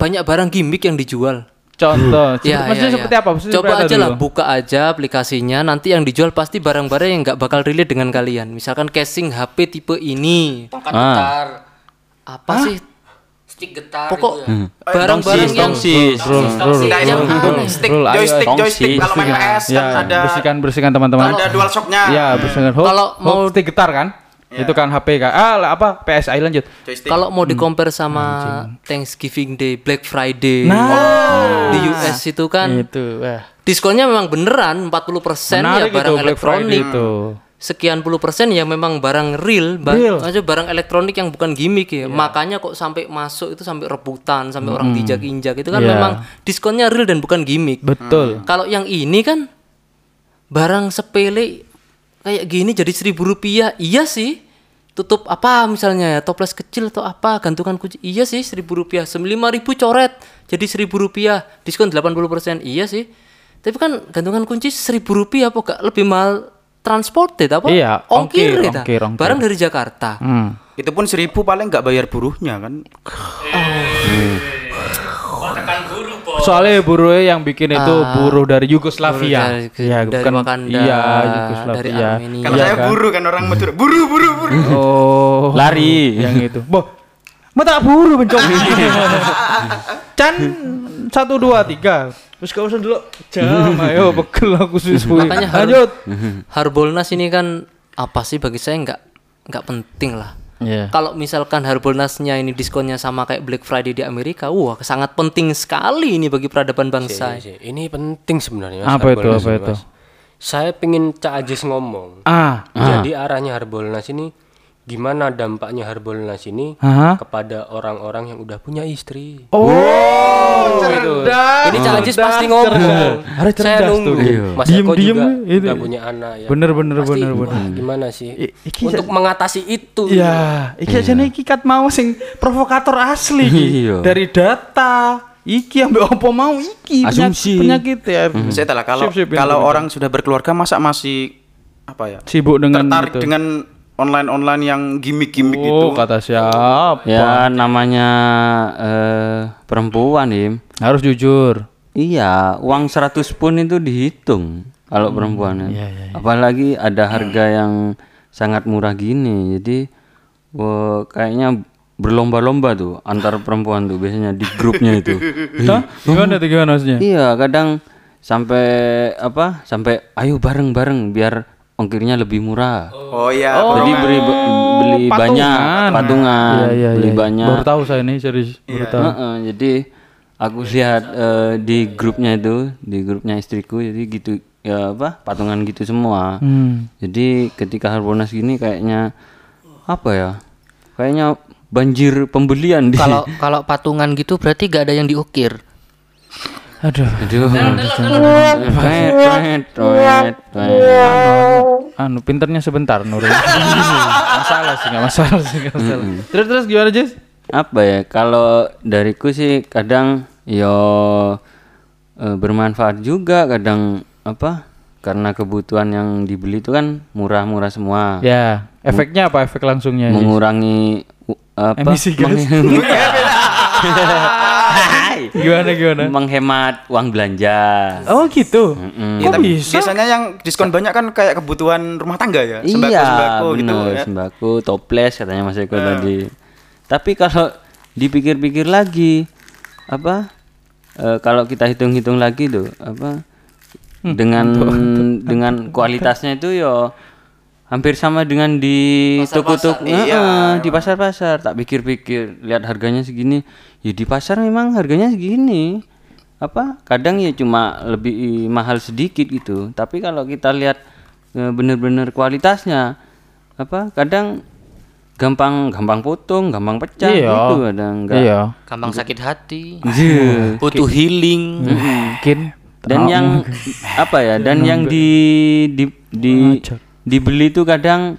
banyak barang gimmick yang dijual. Contoh, Ya, maksudnya ya, seperti ya. apa? Maksudnya Coba aja lah buka aja aplikasinya. Nanti yang dijual pasti barang-barang yang nggak bakal relate dengan kalian. Misalkan casing HP tipe ini. Tongkat Ah. getar, Apa sih? stick getar Pokok itu ya. barang-barang Tongsis, yang tongsis. Stick, joystick, joystick kalau main PS Ya, kan ada bersihkan bersihkan teman-teman. ada dual shocknya. Ya, bersihkan. Kalau mau- stick getar kan? Ya. Itu kan HP kan. Ah, lah, apa? PSI lanjut. Kalau mau di compare sama Thanksgiving Day, Black Friday Nah, di US itu kan itu. Wah. diskonnya memang beneran 40% ya Menarik barang itu elektronik. itu. Sekian puluh persen ya memang barang real, ba- Real. maksudnya barang elektronik yang bukan gimmick ya. Makanya kok sampai masuk itu sampai rebutan, sampai orang dijak-injak itu kan Iya. memang diskonnya real dan bukan gimmick. Betul. Kalau yang ini kan barang sepele kayak gini jadi seribu rupiah, iya sih. Tutup apa misalnya ya toples kecil atau apa gantungan kunci, iya sih seribu rupiah. Sembilan ribu coret jadi seribu rupiah, diskon 80% iya sih. Tapi kan gantungan kunci seribu rupiah apa gak lebih mahal transported apa? Iya, ongkir, ongkir, ongkir, ongkir. Barang dari Jakarta. Hmm. Itu pun seribu paling nggak bayar buruhnya kan. Soalnya buruhnya yang bikin itu buruh dari Yugoslavia. buruh dari- Iya, dari bukan Wakanda, Iya, dari Yugoslavia. Armenia. Kalau Iya saya kan? buru kan orang Madura. Buru, buru, buru. Oh, Lari. yang itu. Boh, mau tak buru bencong. Chan satu dua tiga. Terus kau usah dulu jam, ayo pegel aku siswi. Makanya har- Lanjut. Harbolnas ini kan apa sih bagi saya nggak nggak penting lah. Iya. Kalau misalkan Harbolnasnya ini diskonnya sama kayak Black Friday di Amerika, wah sangat penting sekali ini bagi peradaban bangsa. Iya, iya. Ini penting sebenarnya. Mas, Apa itu, apa ini, itu? Mas. Saya pengen Cak Ajis ngomong. Ah, Jadi arahnya Harbolnas ini gimana dampaknya Harbolnas ini Hah? kepada orang-orang yang udah punya istri. Oh, itu. Ini Cak Ajis pasti ngomong. Harus Saya cerdas nunggu. tuh. Iya. Mas Diem, Eko diem, juga itu. udah punya anak ya. Bener, bener, Pasti, bener, wah, bener. Gimana sih? I- iki Untuk mengatasi itu. Iya, iki aja nih iki kat mau sing provokator asli iki. Iya. Dari data iki ambek opo mau iki penyakit- Asumsi. penyakit ya. Saya tahu lah kalau Sip, sip, kalau pinter, orang sudah berkeluarga masa masih apa ya? Sibuk dengan tertarik itu. dengan online-online yang gimmick-gimmick Oh, gitu. kata siapa? Ya namanya eh, perempuan Im. Harus jujur. Iya, uang 100 pun itu dihitung kalau perempuan. ya. Apalagi ada harga yang sangat murah gini. Jadi wah, kayaknya berlomba-lomba tuh antar perempuan tuh biasanya di grupnya itu. Hah? Gimana tuh gimana maksudnya? iya, kadang sampai apa? Sampai ayo bareng-bareng biar ongkirnya lebih murah. Oh iya, Jadi beli beli banyak patungan, Iya, iya, beli iya. banyak. Baru tahu saya ini serius. Baru tahu. Heeh, jadi aku lihat eh, di grupnya itu, di grupnya istriku, jadi gitu ya apa patungan gitu semua. Hmm. Jadi ketika Harbolnas gini kayaknya apa ya? Kayaknya banjir pembelian di. Kalau kalau patungan gitu berarti gak ada yang diukir. Aduh. Aduh. Toet, toet, toet, toet. Anu pinternya sebentar Nurul. masalah sih, nggak masalah sih, nggak masalah. Terus terus gimana Jess? Apa ya? Kalau dariku sih kadang yo eh, bermanfaat juga, kadang apa? Karena kebutuhan yang dibeli itu kan murah-murah semua. Ya, efeknya apa efek langsungnya? Mengurangi apa Emisi gas. Gimana gimana? menghemat uang belanja. Oh gitu. Iya, Kok tapi bisa? biasanya yang diskon banyak kan kayak kebutuhan rumah tangga ya, iya, sembako-sembako gitu bener, ya. sembako, toples katanya Mas Eko tadi. Tapi kalau dipikir-pikir lagi apa eh, kalau kita hitung-hitung lagi tuh apa Hmm, dengan dengan kualitasnya itu yo hampir sama dengan di toko-toko Heeh, di pasar-pasar tak pikir-pikir lihat harganya segini ya di pasar memang harganya segini apa kadang ya cuma lebih mahal sedikit gitu tapi kalau kita lihat eh, bener-bener kualitasnya apa kadang gampang gampang potong gampang pecah Iya. gitu kadang enggak Iya. Gampang sakit hati, Iya. butuh healing. Mungkin dan yang apa ya dan yang di di di dibeli itu kadang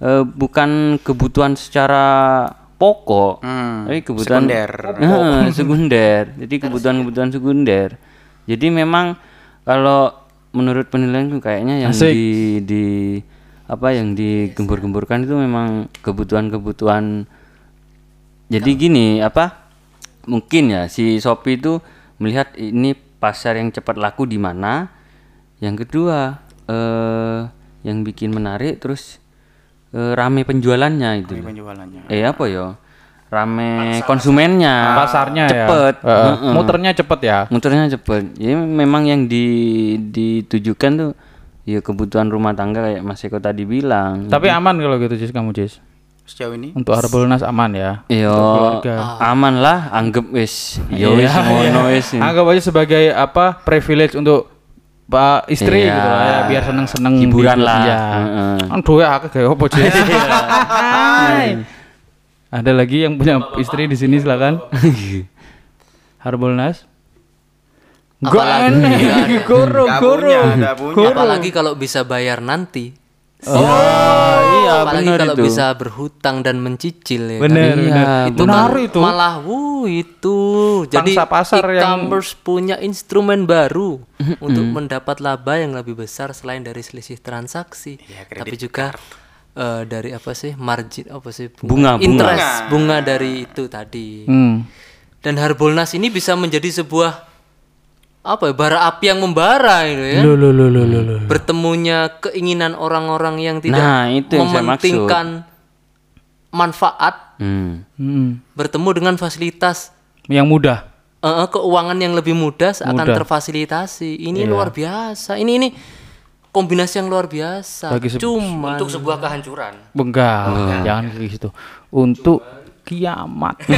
eh, bukan kebutuhan secara pokok. Hmm, tapi kebutuhan sekunder. Heeh, sekunder. Jadi kebutuhan-kebutuhan sekunder. Jadi memang kalau menurut penilaianku kayaknya yang Asik. di di apa yang digembur-gemburkan itu memang kebutuhan-kebutuhan. Jadi gini apa mungkin ya si Shopee itu melihat ini pasar yang cepat laku di mana. Yang kedua eh yang bikin menarik terus eh, rame penjualannya itu penjualannya. eh apa ya rame konsumennya pasarnya cepet ya. Heeh. Heeh. Muternya cepet ya. muternya cepet ya memang yang di ditujukan tuh ya kebutuhan rumah tangga kayak Mas Eko tadi bilang Tapi aman kalau gitu Jess kamu Jess. Sejauh ini Untuk Harbolnas aman ya. Yo, keluarga. aman lah, anggap wis. Yo wis Iya, ngono iya. wis. Anggap aja sebagai apa privilege untuk pak istri Iya. gitu lah ya biar seneng-seneng Hiburan di- lah. Iya. Heeh. Kan duwe akeh kayak apa Jess. Hai. Ada lagi yang punya istri di sini silakan. Harbolnas. Gak Apalagi- nggak punya. Apalagi kalau bisa bayar nanti. Oh, iya Apalagi benar kalau itu. bisa berhutang dan mencicil ya kan? Bener, Iya, bener. itu Menarik kan itu. malah wuh itu jadi Pangsa pasar yang- e-commerce punya instrumen baru untuk mendapat laba yang lebih besar selain dari selisih transaksi tapi juga eh, dari apa sih margin apa sih Bunga, bunga. interest bunga dari itu tadi Hmm. dan Harbolnas ini bisa menjadi sebuah apa ya bara api yang membara itu ya Loh, loh, loh, loh, loh, loh. bertemunya keinginan orang-orang yang tidak Nah, itu yang saya mementingkan manfaat Hmm. Hmm. bertemu dengan fasilitas Yang mudah. eh, keuangan yang lebih mudah akan Mudah. terfasilitasi. Ini luar biasa. Ini ini kombinasi yang luar biasa. Bagi Cuman Untuk sebuah kehancuran. Enggak, jangan kayak gitu. Untuk kiamat.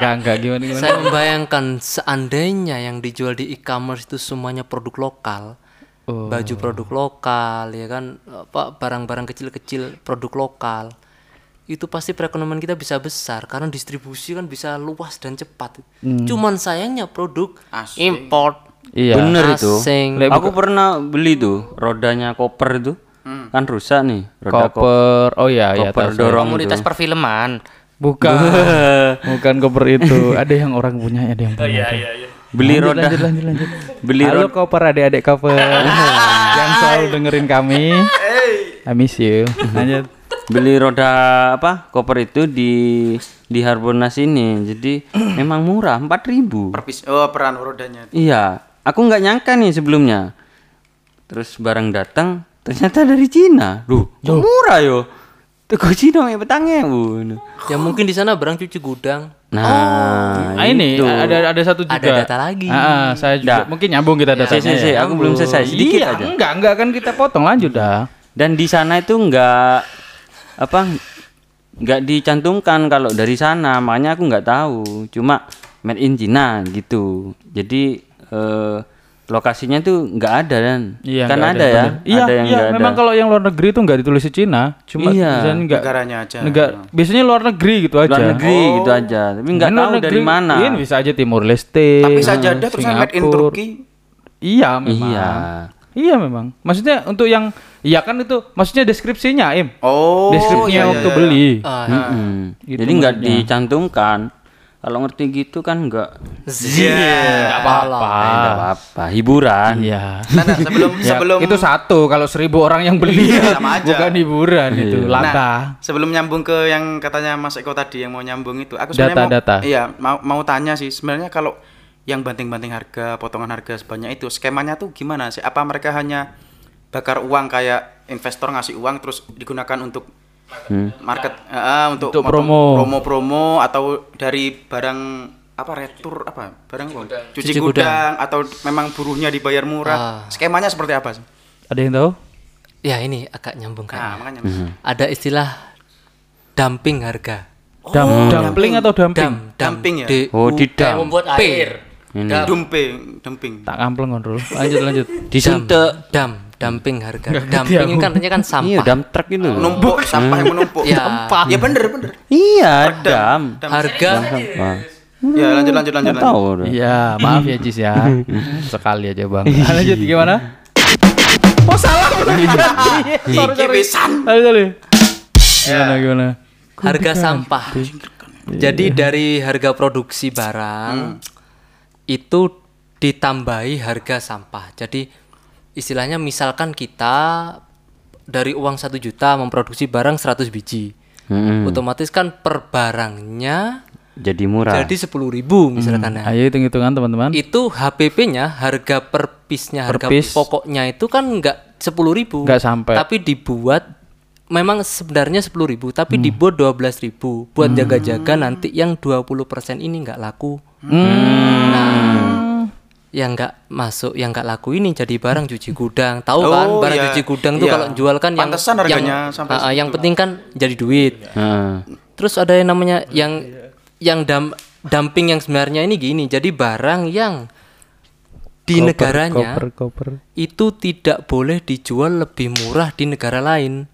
enggak, enggak gimana gimana. saya membayangkan seandainya yang dijual di e-commerce itu semuanya produk lokal. Oh. Baju produk lokal ya kan apa barang-barang kecil-kecil produk lokal. Itu pasti perekonomian kita bisa besar karena distribusi kan bisa luas dan cepat. Hmm. Cuman sayangnya produk Asik. import Iya. Bener itu. asing. Aku pernah beli tuh rodanya koper itu. Kan rusak nih, roda koper. Koper. Oh iya, iya. Koper dorong Komunitas perfilman. Bukan. Bukan koper itu. Ada yang orang punya, ada yang punya. Beli Lanjut, roda. Lanjut, lanjut, lanjut. Beli Halo roda. koper adik-adik koper. yang selalu dengerin kami. I miss you. Lanjut. beli roda apa koper itu di di Harbonas ini jadi memang murah 4000 Perpis oh peran rodanya. iya aku nggak nyangka nih sebelumnya terus barang datang ternyata dari Cina Duh, kok murah yo Teko Cina ya petangnya bu Ya mungkin di sana barang cuci gudang. nah Ah, ini itu. ada ada satu juga. Ada data lagi. Ah, saya juga Dah. mungkin nyambung kita si, ya. aku belum selesai sedikit iya, aja enggak, enggak kan kita potong lanjut dah. dan di sana itu nggak apa nggak dicantumkan kalau dari sana makanya aku nggak tahu cuma made in China gitu jadi eh, lokasinya tuh nggak ada dan Iya, kan enggak ada, ya. Iya, ada yang iya, nggak memang ada kalau yang luar negeri itu enggak ditulis di Cina, cuma Iya. biasanya enggak Negaranya aja. negara biasanya luar negeri gitu aja. luar negeri gitu aja tapi nggak tahu luar dari negeri, mana Ini bisa aja Timur Leste. Tapi sajadah tulisan made in. Turki. Iya, memang. iya Iya memang. Maksudnya untuk yang iya kan itu maksudnya deskripsinya, Im. Oh, Deskripsinya iya, iya, waktu iya. beli. Ah, Mm-mm. Gitu jadi nggak dicantumkan kalau ngerti gitu kan nggak Enggak apa-apa. eh, nggak apa-apa hiburan Iya. Nah, nah, sebelum Ya, sebelum itu satu kalau seribu orang yang beli Iya, sama aja. bukan hiburan itu Nah, lata sebelum nyambung ke yang katanya Mas Eko tadi yang mau nyambung itu, aku Data, sebenarnya mau, data. iya mau mau tanya sih sebenarnya kalau yang banting-banting harga, potongan harga sebanyak itu, skemanya tuh gimana sih? Apa mereka hanya bakar uang kayak investor ngasih uang terus digunakan untuk market, eh, untuk, Untuk motong- promo. promo-promo atau dari barang apa retur apa barang apa? cuci, Cuci gudang, atau memang buruhnya dibayar murah? Skemanya seperti apa sih? ada yang tahu ya ini agak nyambung Nah, kan. makanya. Ada istilah dumping harga. Dam- dumpling atau dumping Dam, Dumping ya? D- oh di dam membuat air. Dumping, dumping. tak kampleng kontrol lanjut lanjut disentek dam, dumping harga. Dumping ini kan artinya kan iya sampah. dam truk itu loh. Numpuk sampah yang menumpuk. Ya. Ya bener bener. iya dam Harga Sampah. Ya lanjut lanjut lanjut. Nggak tahu iya maaf ya Cis ya sekali aja bang lanjut gimana oh salah sorry sorry Pisan. sorry sorry gimana gimana harga sampah. Jadi dari harga produksi barang itu ditambahi harga sampah. Jadi istilahnya misalkan kita dari uang satu juta memproduksi barang 100 biji. Mm-mm. Otomatis kan per barangnya jadi murah jadi 10.000 ribu misalkan ya. ayo hitung hitungan teman-teman Itu HPP-nya harga per piece-nya Per harga piece. pokoknya itu kan enggak 10.000 ribu. Nggak sampai. Tapi dibuat memang sebenarnya 10.000 ribu tapi Hmm. dibuat 12.000 ribu buat jaga-jaga nanti yang 20% ini nggak laku. Hmm. Nah, yang nggak masuk, yang nggak laku ini jadi barang cuci gudang. Tahu kan Oh, barang iya. cuci gudang tuh Iya. kalau jual kan yang Pantesan yang harganya sampai Ah, ah, yang penting kan jadi duit. Heeh. Terus ada yang namanya yang yang dam, dumping yang sebenarnya ini gini. Jadi barang yang di negaranya koper koper itu tidak boleh dijual lebih murah di negara lain.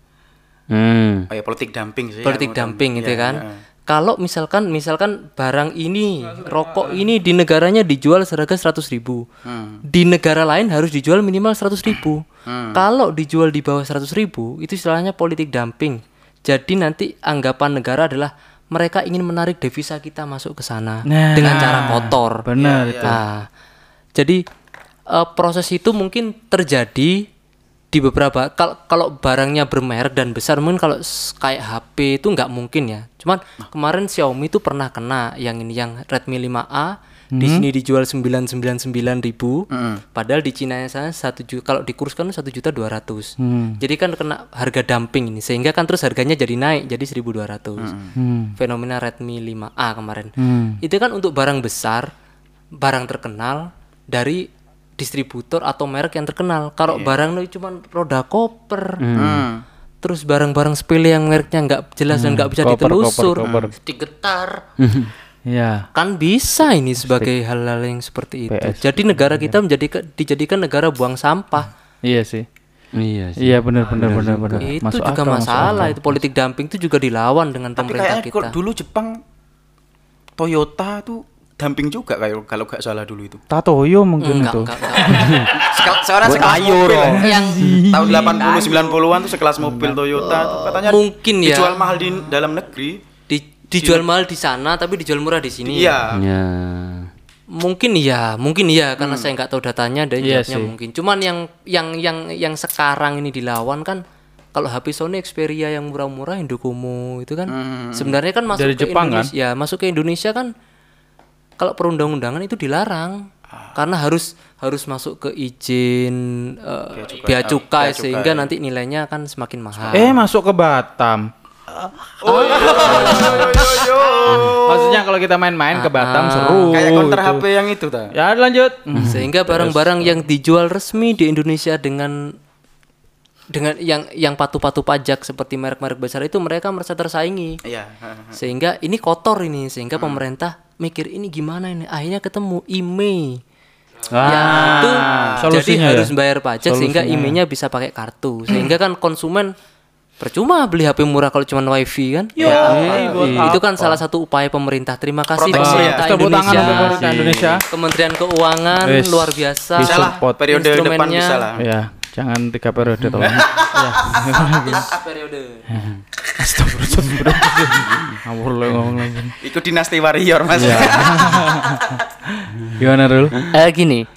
Hmm. Oh ya politik dumping sih. Politik yang dumping utama. itu Iya, kan. iya. Kalau misalkan misalkan barang ini rokok ini di negaranya dijual seharga 100.000 ribu, di negara lain harus dijual minimal 100.000 ribu. Kalau dijual di bawah 100.000 ribu itu istilahnya politik dumping. Jadi nanti anggapan negara adalah mereka ingin menarik devisa kita masuk ke sana Nah, dengan cara kotor. benar itu. Nah, jadi eh, proses itu mungkin terjadi di beberapa kal- kalau barangnya bermerek dan besar mungkin kalau kayak HP itu nggak mungkin ya. Cuman kemarin Xiaomi itu pernah kena yang ini yang Redmi 5A di sini dijual 999.000 ribu, padahal di Cina sana satu juta kalau dikurskan satu juta dua ratus. Jadi kan kena harga dumping ini sehingga kan terus harganya jadi naik jadi 1.200. Fenomena Redmi 5A kemarin. Itu kan untuk barang besar, barang terkenal dari distributor atau merek yang terkenal. Kalau barang itu cuma roda koper, terus barang-barang sepele yang mereknya nggak jelas dan nggak bisa Koper, ditelusur, koper, koper. digetar, ya kan bisa ini sebagai hal-hal yang seperti itu. Jadi negara kita menjadi dijadikan negara buang sampah. iya sih Iya sih. iya benar benar benar benar itu Masuk juga akal, masuk masalah akal. itu politik dumping itu juga dilawan dengan Tapi pemerintah kita. dulu Jepang Toyota tuh dumping juga kayak kalau nggak salah dulu itu. Tatoyo mungkin Enggak, itu enggak, enggak. Sekal, sekarang sekelas mobil. yang Tahun 80 90-an tuh sekelas mobil Toyota tuh katanya Mungkin ya. dijual mahal di dalam negeri. di- dijual mahal di sana tapi dijual murah di sini. Iya. Ya. Mungkin iya, mungkin iya karena saya nggak tahu datanya dan Iya jawabnya sih. mungkin. Cuman yang yang yang yang sekarang ini dilawan kan kalau HP Sony Xperia yang murah-murah Indocomo itu kan sebenarnya kan masuk Dari ke Jepang, kan? Indonesia, ya masuk ke Indonesia kan kalau perundang-undangan itu dilarang karena harus harus masuk ke izin eh, bea cukai sehingga nanti nilainya akan semakin mahal. Eh masuk ke Batam. Maksudnya kalau kita main-main ke Batam seru. Kayak counter gitu. HP yang itu ta. Ya lanjut. sehingga barang-barang yang dijual resmi di Indonesia dengan dengan yang yang patuh-patuh pajak seperti merek-merek besar itu mereka merasa tersaingi Iya. sehingga ini kotor ini sehingga pemerintah mikir ini gimana ini akhirnya ketemu IMEI yang itu solusinya jadi ya? harus bayar pajak sehingga IMEI-nya bisa pakai kartu sehingga kan konsumen percuma beli HP murah kalau cuma wifi kan itu kan salah satu upaya pemerintah terima kasih Proteksi pemerintah ya. Tepuk tangan Indonesia untuk pemerintah Indonesia. Kementerian Keuangan Wes. luar biasa Bisa lah, Salah periode depan bisa lah. Ya, jangan tiga periode tolong. periode Ngawur lo ngomong lagi. Ikut dinasti warrior Mas. Gimana Rul? Eh gini,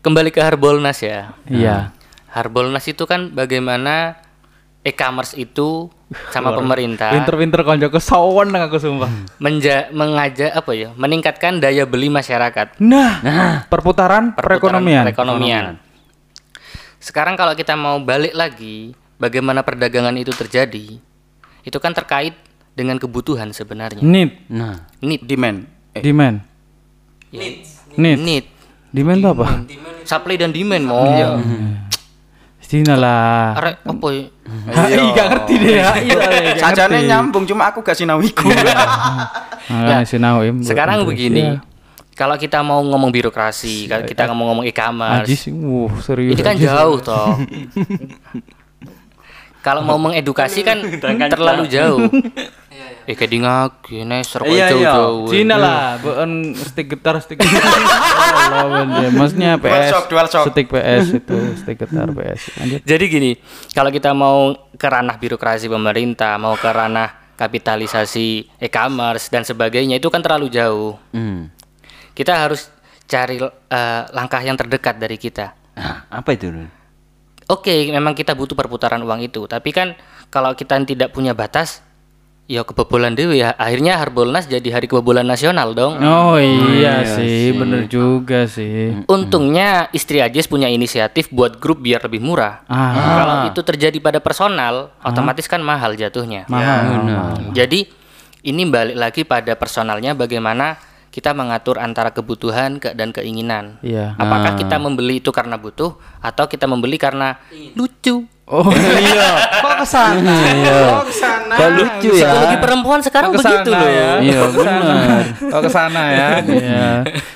kembali ke Harbolnas ya. Iya. Harbolnas itu kan bagaimana e-commerce itu sama pemerintah Pinter-pinter konco kesawan aku sumpah. menja mengajak apa ya meningkatkan daya beli masyarakat Nah, perputaran, perputaran perekonomian. perekonomian. Sekarang kalau kita mau balik lagi bagaimana perdagangan itu terjadi itu kan terkait dengan kebutuhan sebenarnya Need, Nah, need Demand. Eh, demand. Need. need Demand itu apa? supply dan demand mau Sini lah. arek apa ya Iya, gak ngerti deh ya. Iya, gak Sajane nyambung cuma aku gak sinau iku. Nah, si Naim. sekarang Terus, begini ya. Kalau kita mau ngomong birokrasi kalau kita mau ngomong e-commerce wuh serius. Ini kan Ajis. jauh toh. Kalau mau mengedukasi kan terlalu jauh. Eh kayak di gini serko Iya, iya. jauh-jauh. Cina lah, bukan stick getar, stick getar. Allah, bener. Maksudnya PS, Dual shock, dual shock. stick PS itu, stick getar PS. Lanjut. Jadi gini, kalau kita mau ke ranah birokrasi pemerintah, mau ke ranah kapitalisasi e-commerce dan sebagainya itu kan terlalu jauh. hmm. Kita harus cari eh, langkah yang terdekat dari kita. Nah, apa itu? Oke, memang kita butuh perputaran uang itu, tapi kan kalau kita tidak punya batas, ya kebobolan dewe ya. Akhirnya Harbolnas jadi hari kebobolan nasional dong. Oh iya, sih, bener juga sih. Untungnya istri Ajis punya inisiatif buat grup biar lebih murah. Ah, Kalau itu terjadi pada personal, otomatis kan mahal jatuhnya. mahal. Jadi ini balik lagi pada personalnya bagaimana kita mengatur antara kebutuhan ke- dan keinginan. Iya. Apakah kita membeli itu karena butuh atau kita membeli karena lucu? Oh iya, kok ke sana? Iya. Kok ke sana? Kok lucu ya? Psikologi perempuan sekarang begitu loh. ya? Iya, Kok ke sana? Kok ke sana ya? Iya.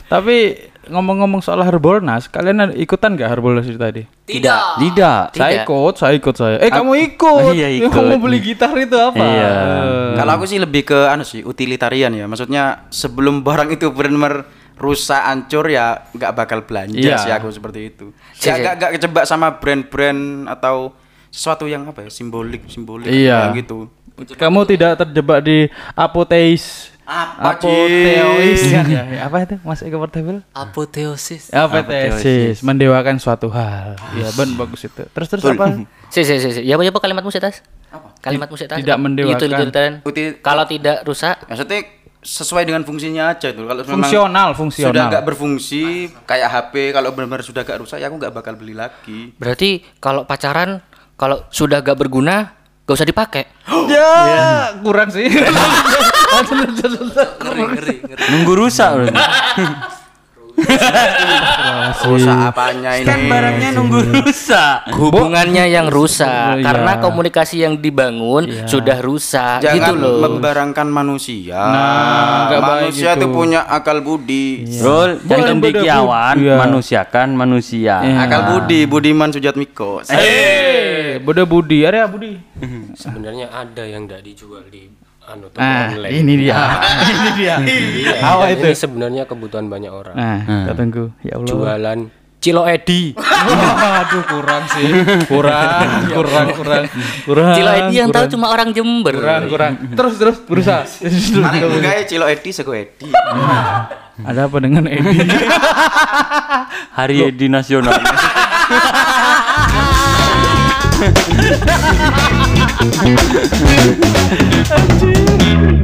Tapi ngomong-ngomong soal Harbolnas, kalian ikutan gak Harbolnas itu tadi? Tidak. Tidak. Saya ikut, saya ikut saya. Eh kamu ikut? Iya, Ya, ikut. Kamu beli gitar itu apa? Iya. Eh. Kalau aku sih lebih ke anu sih utilitarian ya. Maksudnya sebelum barang itu benar-benar rusak hancur ya nggak bakal belanja Iya. sih aku seperti itu. Si, Gak si. gak, gak kejebak sama brand-brand atau sesuatu yang apa ya simbolik simbolik Iya. kayak gitu. Kamu tidak terjebak di apoteis. Apa, Apoteois Cik? ya, ya. Apa itu? Mas Eko Portable? apoteosis Apoteosis, mendewakan suatu hal. Iya, ben bagus itu. Terus terus apa? Si, si, si, si. Ya, apa, ya, apa kalimat musik tas? Kalimat musik tas. Tidak mendewakan. Itu. Util- Kalau tidak rusak, Maksudnya sesuai dengan fungsinya aja tuh. Kalau memang Fungsional, sudah fungsional. nggak berfungsi kayak HP kalau benar-benar sudah gak rusak ya aku nggak bakal beli lagi. berarti kalau pacaran kalau sudah gak berguna, gak usah dipakai. Ya, kurang sih. Nunggu rusak. Rul. Rusak apanya ini? kan barangnya nunggu rusak. Hubungannya yang rusak Iya. karena komunikasi yang dibangun sudah rusak Jangan gitu loh. membarangkan manusia. Nah, manusia tuh punya akal budi. Rul, jangan beda, cendekiawan, Iya. manusiakan manusia. Akal budi, Budiman Sujatmiko. Eh, Budi Budi, area Budi. Sebenarnya ada yang tidak dijual di anu toko Nah, online. ini dia. ini dia. Iya, Apa itu? Ini sebenarnya kebutuhan banyak orang. Nah, kita tunggu. Ya Allah. Jualan Cilo Edi. Aduh, kurang sih. Kurang, kurang, kurang. Kurang. Cilo Edi yang tahu cuma orang Jember. kurang, kurang. Terus, terus berusaha. Mana enggak Cilo Edi sego Edi. Ada apa dengan Edi? Hari Edi Nasional. Anjir.